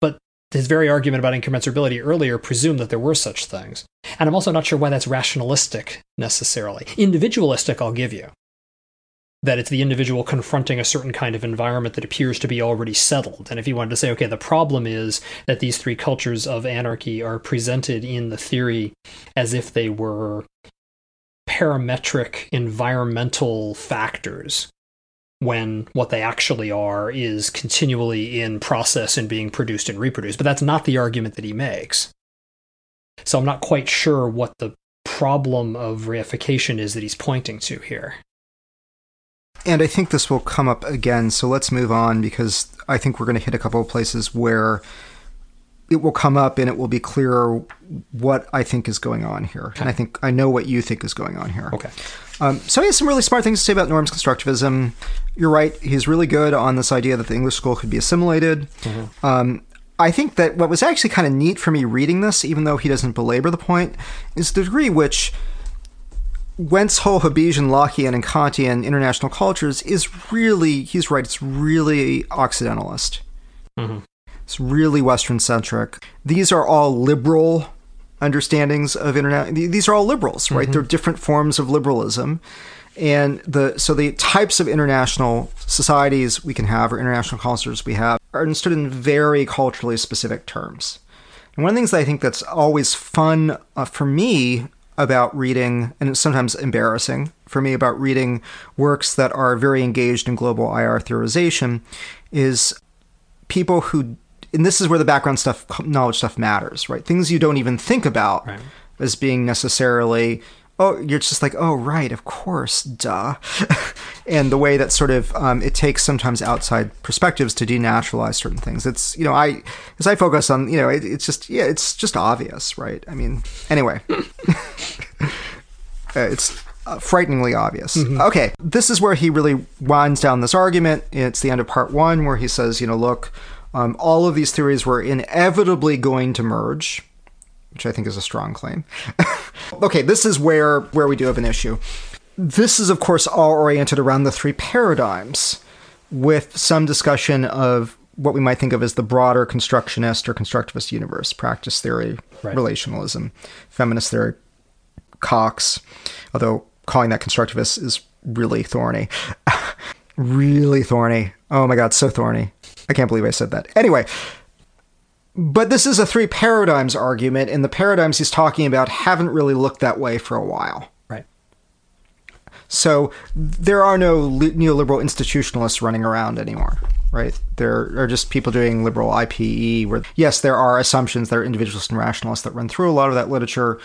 but his very argument about incommensurability earlier presumed that there were such things. And i'm also not sure why that's rationalistic necessarily. Individualistic i'll give you. That it's the individual confronting a certain kind of environment that appears to be already settled. And if you wanted to say, okay, the problem is that these three cultures of anarchy are presented in the theory as if they were parametric environmental factors, when what they actually are is continually in process and being produced and reproduced. But that's not the argument that he makes. So I'm not quite sure what the problem of reification is that he's pointing to here. And I think this will come up again, so let's move on because I think we're going to hit a couple of places where it will come up and it will be clearer what I think is going on here. Okay. And I think I know what you think is going on here. Okay. Um, so he has some really smart things to say about norms constructivism. You're right. He's really good on this idea that the English school could be assimilated. Mm-hmm. Um, I think that what was actually kind of neat for me reading this, even though he doesn't belabor the point, is the degree which Wendt's whole Hobbesian, Lockean, and Kantian international cultures is really, he's right, it's really Occidentalist. Mm-hmm. It's really Western centric. These are all liberal understandings of internet. These are all liberals, right? Mm-hmm. They're different forms of liberalism. And the so the types of international societies we can have or international cultures we have are understood in very culturally specific terms. And one of the things that I think that's always fun uh, for me about reading, and it's sometimes embarrassing for me about reading works that are very engaged in global IR theorization, is people who, and this is where the background stuff, knowledge stuff matters, right? Things you don't even think about right. as being necessarily oh, you're just like, oh, right, of course, duh. and the way that sort of um, it takes sometimes outside perspectives to denaturalize certain things. It's, you know, I, as I focus on, you know, it, it's just, yeah, it's just obvious, right? I mean, anyway, uh, it's uh, frighteningly obvious. Mm-hmm. Okay, this is where he really winds down this argument. It's the end of part one where he says, you know, look, um, all of these theories were inevitably going to merge which I think is a strong claim. okay, this is where where we do have an issue. This is of course all oriented around the three paradigms with some discussion of what we might think of as the broader constructionist or constructivist universe, practice theory, right. relationalism, feminist theory, Cox, although calling that constructivist is really thorny. really thorny. Oh my god, so thorny. I can't believe I said that. Anyway, but this is a three paradigms argument, and the paradigms he's talking about haven't really looked that way for a while. Right. So there are no neoliberal institutionalists running around anymore, right? There are just people doing liberal IPE, where, yes, there are assumptions that are individualist and rationalist that run through a lot of that literature,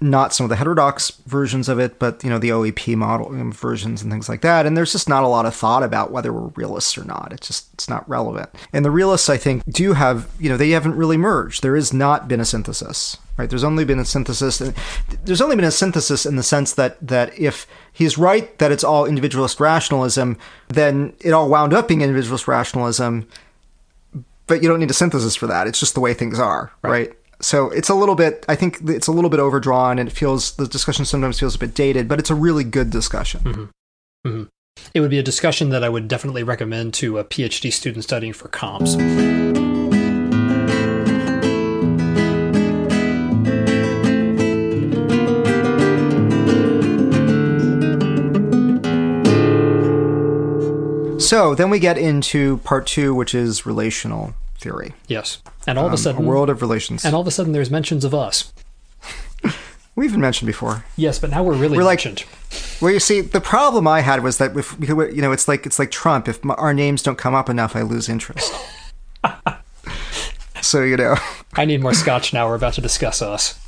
not some of the heterodox versions of it, but you know the OEP model versions and things like that. And there's just not a lot of thought about whether we're realists or not. It's just it's not relevant. And the realists, I think, do have you know they haven't really merged. There has not been a synthesis, right? There's only been a synthesis. There's only been a synthesis in the sense that that if he's right that it's all individualist rationalism, then it all wound up being individualist rationalism. But you don't need a synthesis for that. It's just the way things are, right? right? So it's a little bit i think it's a little bit overdrawn and it feels the discussion sometimes feels a bit dated but it's a really good discussion mm-hmm. Mm-hmm. it would be a discussion that i would definitely recommend to a phd student studying for comps so then we get into part two which is relational theory. Yes, and all um, of a um, sudden, a world of relations. And all of a sudden, there's mentions of us. We've been mentioned before. Yes, but now we're really we're mentioned. Like, well, you see, the problem I had was that if you know, it's like it's like Trump. If my, our names don't come up enough, I lose interest. so you know, I need more scotch now. We're about to discuss us.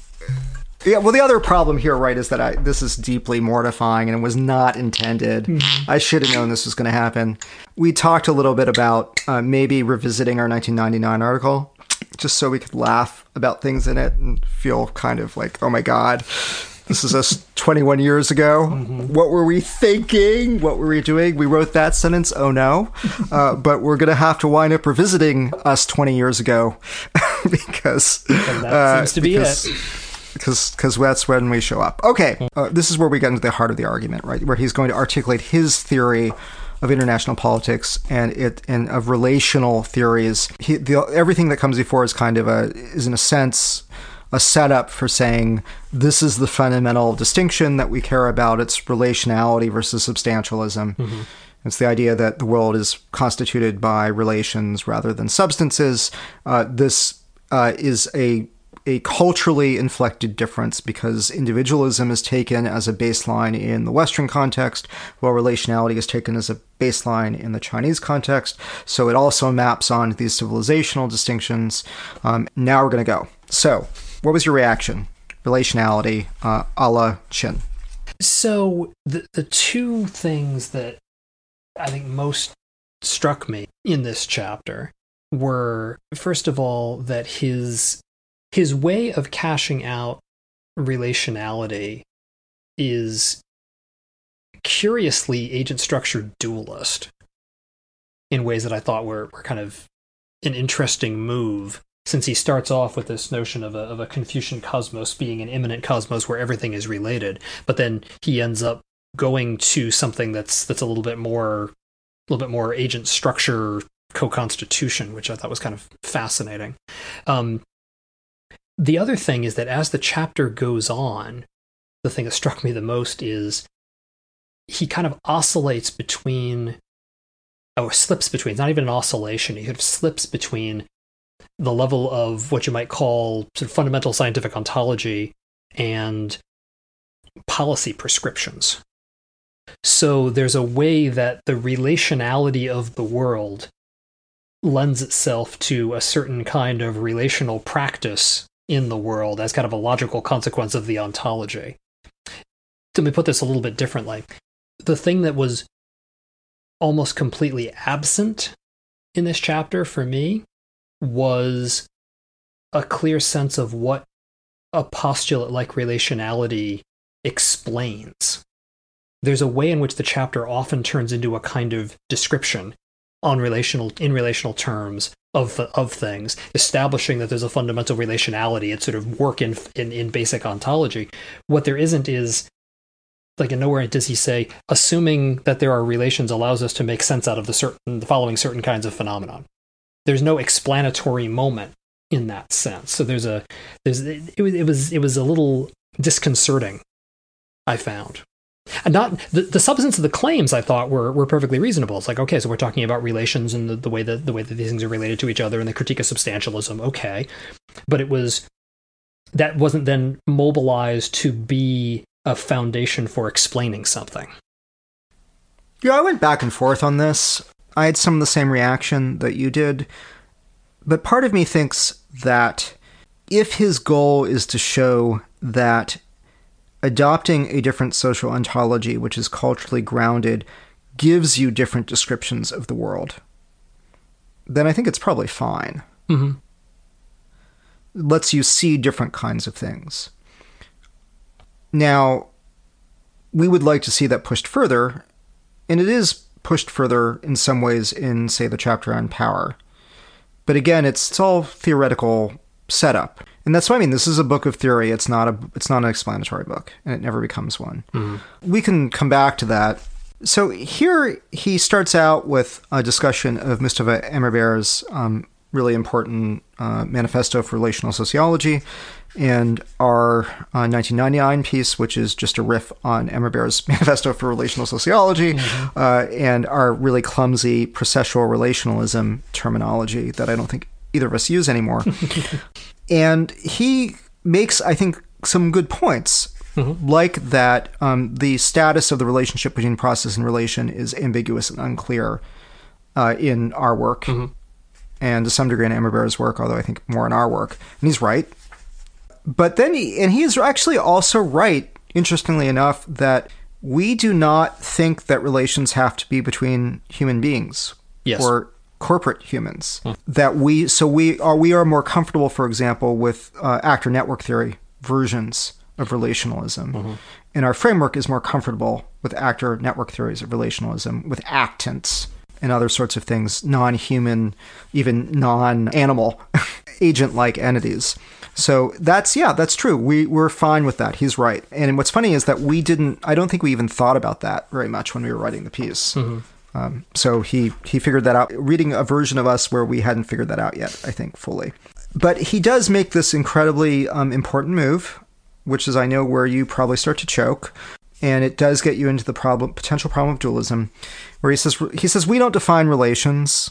Yeah, well, the other problem here, right, is that I this is deeply mortifying and it was not intended. Mm-hmm. I should have known this was going to happen. We talked a little bit about uh, maybe revisiting our 1999 article, just so we could laugh about things in it and feel kind of like, oh my god, This is us 21 years ago. Mm-hmm. What were we thinking? What were we doing? We wrote that sentence. Oh no. Uh, but we're going to have to wind up revisiting us 20 years ago because and that uh, seems to be it. Because because that's when we show up. Okay, uh, this is where we get into the heart of the argument, right? Where he's going to articulate his theory of international politics and it and of relational theories. He, the, everything that comes before is kind of a is in a sense a setup for saying this is the fundamental distinction that we care about. It's relationality versus substantialism. Mm-hmm. It's the idea that the world is constituted by relations rather than substances. Uh, this uh, is a a culturally inflected difference because individualism is taken as a baseline in the Western context, while relationality is taken as a baseline in the Chinese context. So it also maps on these civilizational distinctions. Um, now we're going to go. So, what was your reaction? Relationality, uh, a la Qin. So the the two things that I think most struck me in this chapter were first of all that his his way of cashing out relationality is curiously agent structure dualist in ways that I thought were, were kind of an interesting move since he starts off with this notion of a, of a Confucian cosmos being an immanent cosmos where everything is related, but then he ends up going to something that's that's a little bit more a little bit more agent structure co-constitution, which I thought was kind of fascinating. Um, the other thing is that as the chapter goes on, the thing that struck me the most is he kind of oscillates between, or slips between, it's not even an oscillation, he kind of slips between the level of what you might call sort of fundamental scientific ontology and policy prescriptions. So there's a way that the relationality of the world lends itself to a certain kind of relational practice in the world as kind of a logical consequence of the ontology. Let me put this a little bit differently. The thing that was almost completely absent in this chapter for me was a clear sense of what a postulate like relationality explains. There's a way in which the chapter often turns into a kind of description on relational in relational terms of of things, establishing that there's a fundamental relationality and sort of work in, in in basic ontology. What there isn't is like in nowhere does he say assuming that there are relations allows us to make sense out of the certain the following certain kinds of phenomenon. There's no explanatory moment in that sense. So there's a there's it, it was it was a little disconcerting. I found and not the, the substance of the claims I thought were, were perfectly reasonable. It's like, okay, so we're talking about relations and the, the way that the way that these things are related to each other and the critique of substantialism, okay. But it was that wasn't then mobilized to be a foundation for explaining something. Yeah, I went back and forth on this. I had some of the same reaction that you did. But part of me thinks that if his goal is to show that adopting a different social ontology, which is culturally grounded, gives you different descriptions of the world, then I think it's probably fine. Mm-hmm. Lets you see different kinds of things. Now, we would like to see that pushed further, and it is pushed further in some ways in, say, the chapter on power. But again, it's, it's all theoretical setup and that's what I mean. This is a book of theory. It's not a it's not an explanatory book, and it never becomes one. Mm. We can come back to that. So here he starts out with a discussion of Mustafa Emirbayer's um, really important uh, manifesto for relational sociology, and our uh, 1999 piece, which is just a riff on Emirbayer's manifesto for relational sociology, mm-hmm. uh, and our really clumsy processual relationalism terminology that I don't think either of us use anymore. and he makes, I think, some good points. Mm-hmm. Like that, um, the status of the relationship between process and relation is ambiguous and unclear uh, in our work, mm-hmm. and to some degree in Emirbayer's work, although I think more in our work. And he's right. But then, he, and he is actually also right, interestingly enough, that we do not think that relations have to be between human beings. Yes. Or corporate humans hmm. that we so we are we are more comfortable for example with uh, actor network theory versions of relationalism. And our framework is more comfortable with actor network theories of relationalism, with actants and other sorts of things, non human, even non animal, agent like entities. So that's, yeah, that's true. We, we're fine with that. He's right. And what's funny is that we didn't, I don't think we even thought about that very much when we were writing the piece. Um, so he, he figured that out, reading a version of us where we hadn't figured that out yet, I think, fully. But he does make this incredibly um, important move, which is, I know, where you probably start to choke. And it does get you into the problem, potential problem of dualism, where he says he says we don't define relations.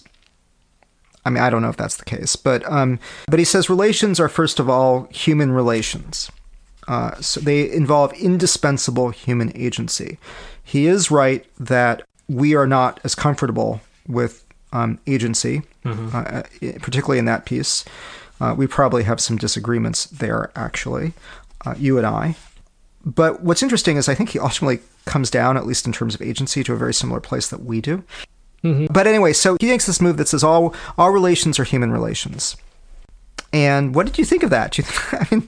I mean, I don't know if that's the case, but um, but he says relations are first of all human relations. Uh, so they involve indispensable human agency. He is right that we are not as comfortable with um, agency, uh, particularly in that piece. Uh, we probably have some disagreements there, actually, uh, you and I. But what's interesting is I think he ultimately comes down, at least in terms of agency, to a very similar place that we do. But anyway, so he makes this move that says all all relations are human relations. And what did you think of that? Do you think, I mean,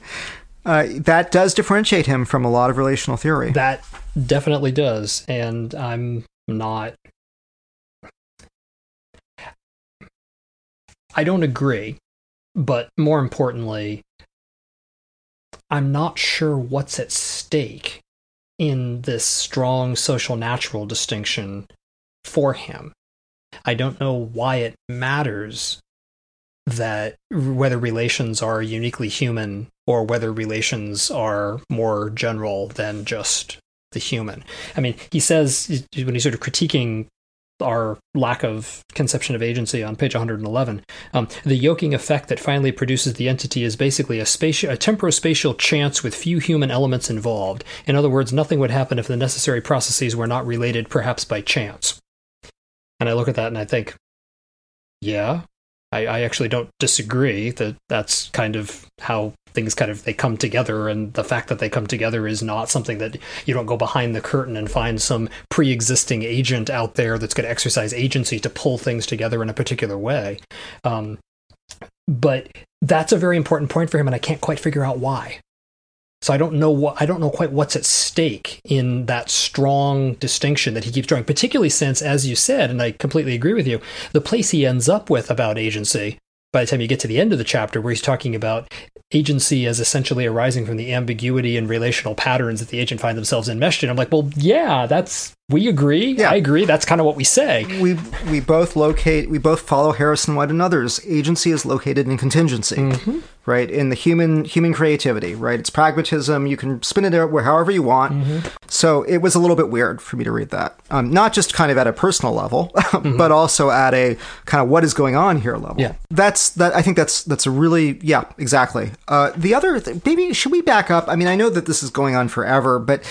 uh, that does differentiate him from a lot of relational theory. That definitely does. And I'm not. I don't agree. But more importantly, I'm not sure what's at stake in this strong social natural distinction for him. I don't know why it matters that whether relations are uniquely human or whether relations are more general than just the human. I mean, he says when he's sort of critiquing our lack of conception of agency on page 111, um, the yoking effect that finally produces the entity is basically a, spati- a temporospatial chance with few human elements involved. In other words, nothing would happen if the necessary processes were not related, perhaps by chance. And I look at that and I think, yeah, I, I actually don't disagree that that's kind of how things kind of they come together and the fact that they come together is not something that you don't go behind the curtain and find some pre-existing agent out there that's going to exercise agency to pull things together in a particular way. Um, but that's a very important point for him and i can't quite figure out why. So I don't know what I don't know quite what's at stake in that strong distinction that he keeps drawing, particularly since, as you said, and I completely agree with you, the place he ends up with about agency by the time you get to the end of the chapter where he's talking about agency as essentially arising from the ambiguity and relational patterns that the agent find themselves enmeshed in. I'm like, well, yeah, that's we agree. Yeah. I agree. That's kind of what we say. we we both locate we both follow Harrison White and others. agency is located in contingency right in the human human creativity right it's pragmatism you can spin it out where however you want so it was a little bit weird for me to read that um, not just kind of at a personal level but also at a kind of what is going on here level Yeah. that's that i think that's that's a really yeah exactly uh, the other th- maybe should we back up i mean i know that this is going on forever but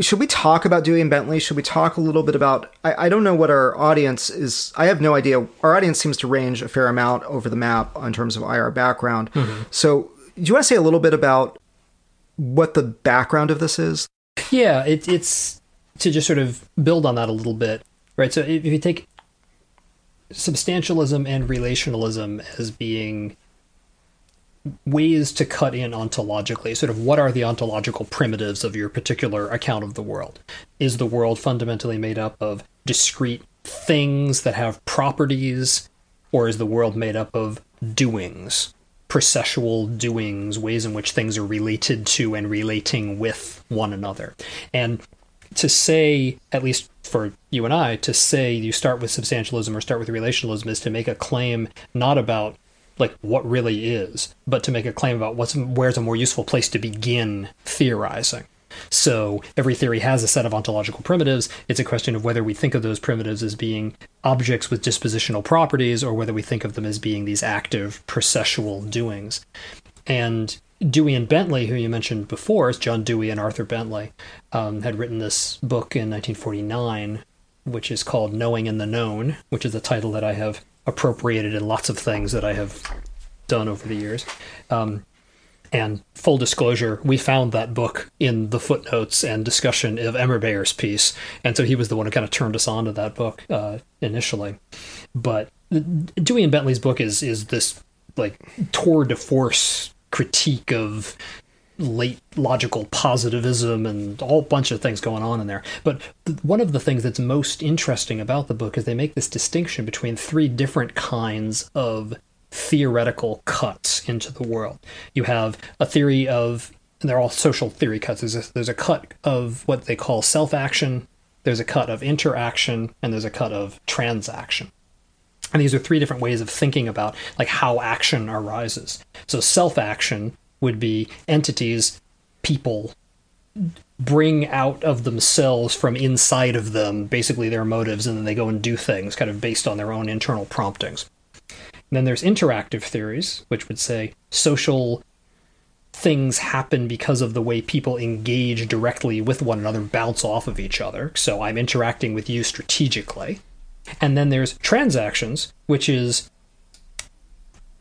should we talk about Dewey and Bentley? Should we talk a little bit about? I, I don't know what our audience is. I have no idea. Our audience seems to range a fair amount over the map in terms of IR background. Mm-hmm. So, do you want to say a little bit about what the background of this is? Yeah, it, it's to just sort of build on that a little bit, right? So if you take substantialism and relationalism as being ways to cut in ontologically, sort of what are the ontological primitives of your particular account of the world? Is the world fundamentally made up of discrete things that have properties, or is the world made up of doings? processual doings, ways in which things are related to and relating with one another. And to say, at least for you and I, to say you start with substantialism or start with relationalism is to make a claim not about like what really is, but to make a claim about what's where's a more useful place to begin theorizing. So every theory has a set of ontological primitives. It's a question of whether we think of those primitives as being objects with dispositional properties or whether we think of them as being these active processual doings. And Dewey and Bentley, who you mentioned before, is John Dewey and Arthur Bentley, um, had written this book in 1949, which is called Knowing and the Known, which is a title that I have appropriated in lots of things that I have done over the years. Um, and full disclosure, we found that book in the footnotes and discussion of Emirbayer's piece, and so he was the one who kind of turned us on to that book uh, initially. But Dewey and Bentley's book is is this like tour de force critique of late logical positivism and a whole bunch of things going on in there. But th- one of the things that's most interesting about the book is they make this distinction between three different kinds of theoretical cuts into the world. You have a theory of, and they're all social theory cuts. There's a, there's a cut of what they call self action, there's a cut of interaction, and there's a cut of transaction. And these are three different ways of thinking about like how action arises. So self action would be entities, people bring out of themselves from inside of them basically their motives and then they go and do things kind of based on their own internal promptings. And then there's interactive theories, which would say social things happen because of the way people engage directly with one another, bounce off of each other. So I'm interacting with you strategically. And then there's transactions, which is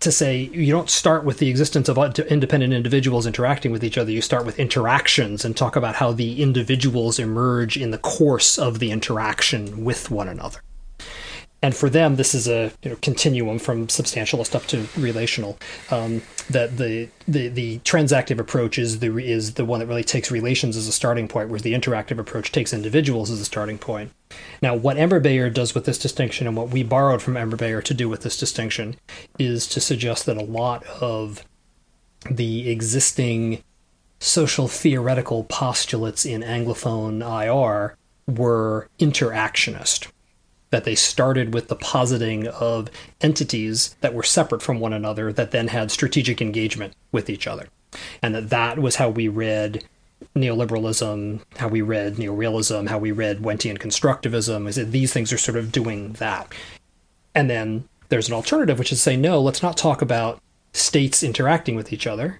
to say you don't start with the existence of independent individuals interacting with each other. You start with interactions and talk about how the individuals emerge in the course of the interaction with one another and for them, this is a you know, continuum from substantialist up to relational. Um, that the, the the transactive approach is the is the one that really takes relations as a starting point, whereas the interactive approach takes individuals as a starting point. Now, what Emirbayer does with this distinction, and what we borrowed from Emirbayer to do with this distinction, is to suggest that a lot of the existing social theoretical postulates in Anglophone IR were interactionist that they started with the positing of entities that were separate from one another that then had strategic engagement with each other. And that that was how we read neoliberalism, how we read neorealism, how we read Wendtian constructivism, is that these things are sort of doing that. And then there's an alternative, which is to say, no, let's not talk about states interacting with each other.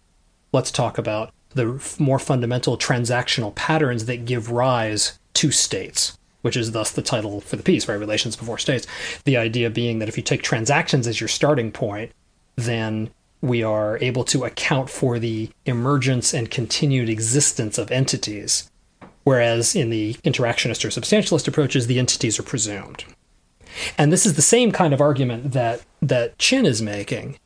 Let's talk about the more fundamental transactional patterns that give rise to states which is thus the title for the piece, right? Relations before states. The idea being that if you take transactions as your starting point, then we are able to account for the emergence and continued existence of entities. Whereas in the interactionist or substantialist approaches, the entities are presumed. And this is the same kind of argument that, that Qin is making.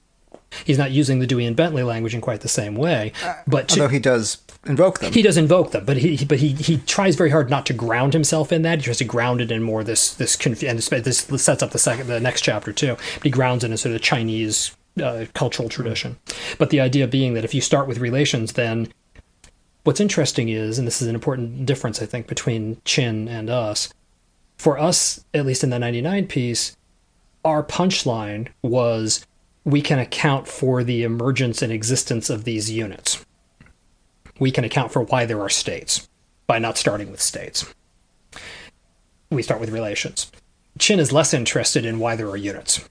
He's not using the Dewey and Bentley language in quite the same way, uh, but to, although he does invoke them. He does invoke them, but he but he he tries very hard not to ground himself in that. He tries to ground it in more this this conf- and this, sets up the second the next chapter too. But he grounds it in sort of Chinese uh, cultural tradition. But the idea being that if you start with relations, then what's interesting is, and this is an important difference I think between Qin and us. For us, at least in the '99 piece, our punchline was we can account for the emergence and existence of these units we can account for why there are states by not starting with states. We start with relations. Qin is less interested in why there are units.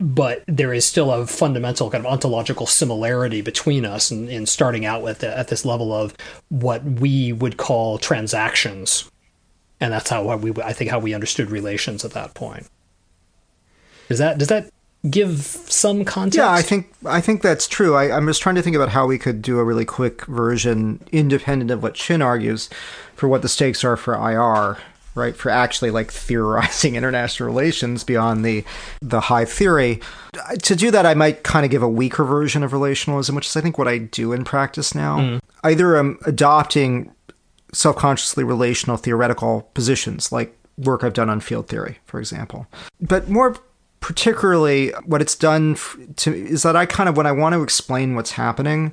But there is still a fundamental kind of ontological similarity between us in, in starting out with the, at this level of what we would call transactions, and that's how we I think how we understood relations at that point. Does that does that give some context? Yeah, I think I think that's true. I, am just trying to think about how we could do a really quick version, independent of what Qin argues, for what the stakes are for IR, right? For actually like theorizing international relations beyond the the high theory. To do that, I might kind of give a weaker version of relationalism, which is I think what I do in practice now. Mm. Either I'm adopting self-consciously relational theoretical positions like work I've done on field theory, for example. But more particularly what it's done to is that I kind of when I want to explain what's happening,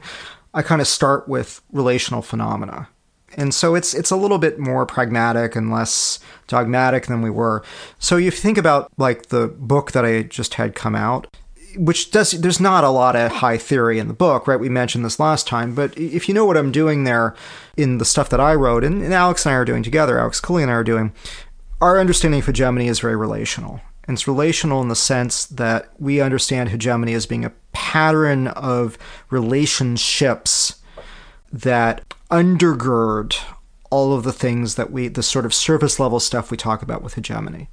I kind of start with relational phenomena. And so it's it's a little bit more pragmatic and less dogmatic than we were. So if you think about like the book that I just had come out, which does there's not a lot of high theory in the book, right? We mentioned this last time, but if you know what I'm doing there in the stuff that I wrote and, and Alex and I are doing together, Alex Cooley and I are doing, our understanding of hegemony is very relational. And it's relational in the sense that we understand hegemony as being a pattern of relationships that undergird all of the things that we, the sort of surface level stuff we talk about with hegemony.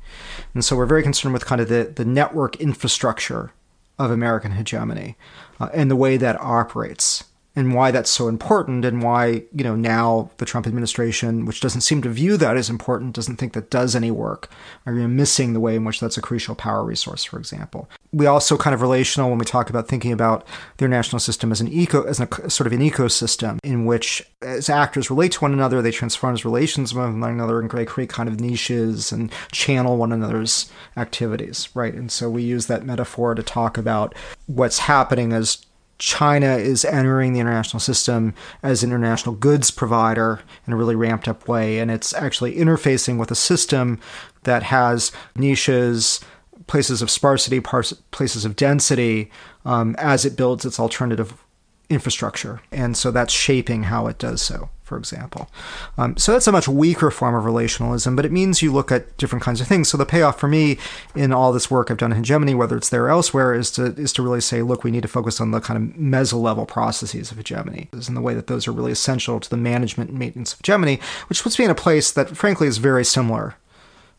And so we're very concerned with kind of the, the network infrastructure of American hegemony uh, and the way that operates. And why that's so important and why you know now the Trump administration, which doesn't seem to view that as important, doesn't think that does any work, are you missing the way in which that's a crucial power resource, for example. We also kind of relational when we talk about thinking about the international system as an eco as a sort of an ecosystem in which as actors relate to one another, they transform as relations with one another and create kind of niches and channel one another's activities, right? And so we use that metaphor to talk about what's happening as China is entering the international system as an international goods provider in a really ramped up way. And it's actually interfacing with a system that has niches, places of sparsity, places of density, um, as it builds its alternative infrastructure. And so that's shaping how it does so for example. Um, so that's a much weaker form of relationalism, but it means you look at different kinds of things. So the payoff for me in all this work I've done in hegemony, whether it's there or elsewhere, is to is to really say, look, we need to focus on the kind of meso level processes of hegemony, and the way that those are really essential to the management and maintenance of hegemony, which puts me in a place that, frankly, is very similar.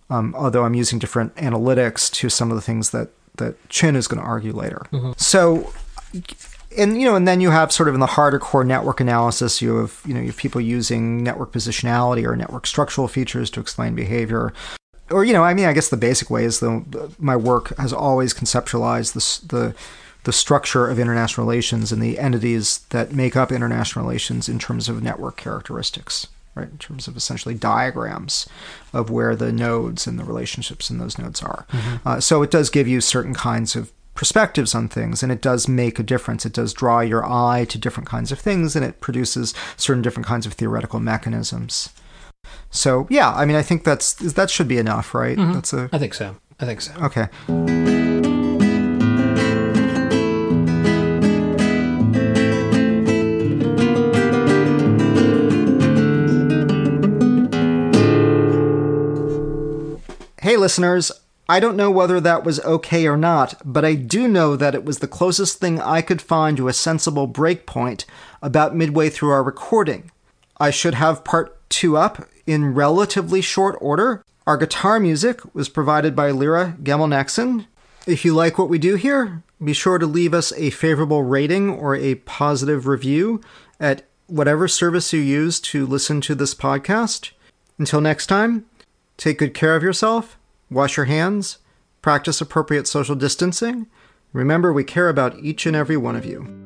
Um, although I'm using different analytics to some of the things that that Qin is going to argue later. Mm-hmm. So and you know, and then you have sort of in the harder core network analysis, you have you know you have people using network positionality or network structural features to explain behavior. Or you know, I mean, I guess the basic way is the my work has always conceptualized the the the structure of international relations and the entities that make up international relations in terms of network characteristics, right? In terms of essentially diagrams of where the nodes and the relationships in those nodes are. Mm-hmm. Uh, so it does give you certain kinds of perspectives on things and it does make a difference. It does draw your eye to different kinds of things and it produces certain different kinds of theoretical mechanisms. So yeah i mean i think that's that should be enough right? Mm-hmm. that's a i think so. I think so. Okay. Hey, listeners, I don't know whether that was okay or not, but I do know that it was the closest thing I could find to a sensible breakpoint about midway through our recording. I should have part two up in relatively short order. Our guitar music was provided by Lyra Gemelnexen. If you like what we do here, be sure to leave us a favorable rating or a positive review at whatever service you use to listen to this podcast. Until next time, take good care of yourself Wash your hands, practice appropriate social distancing. Remember, we care about each and every one of you.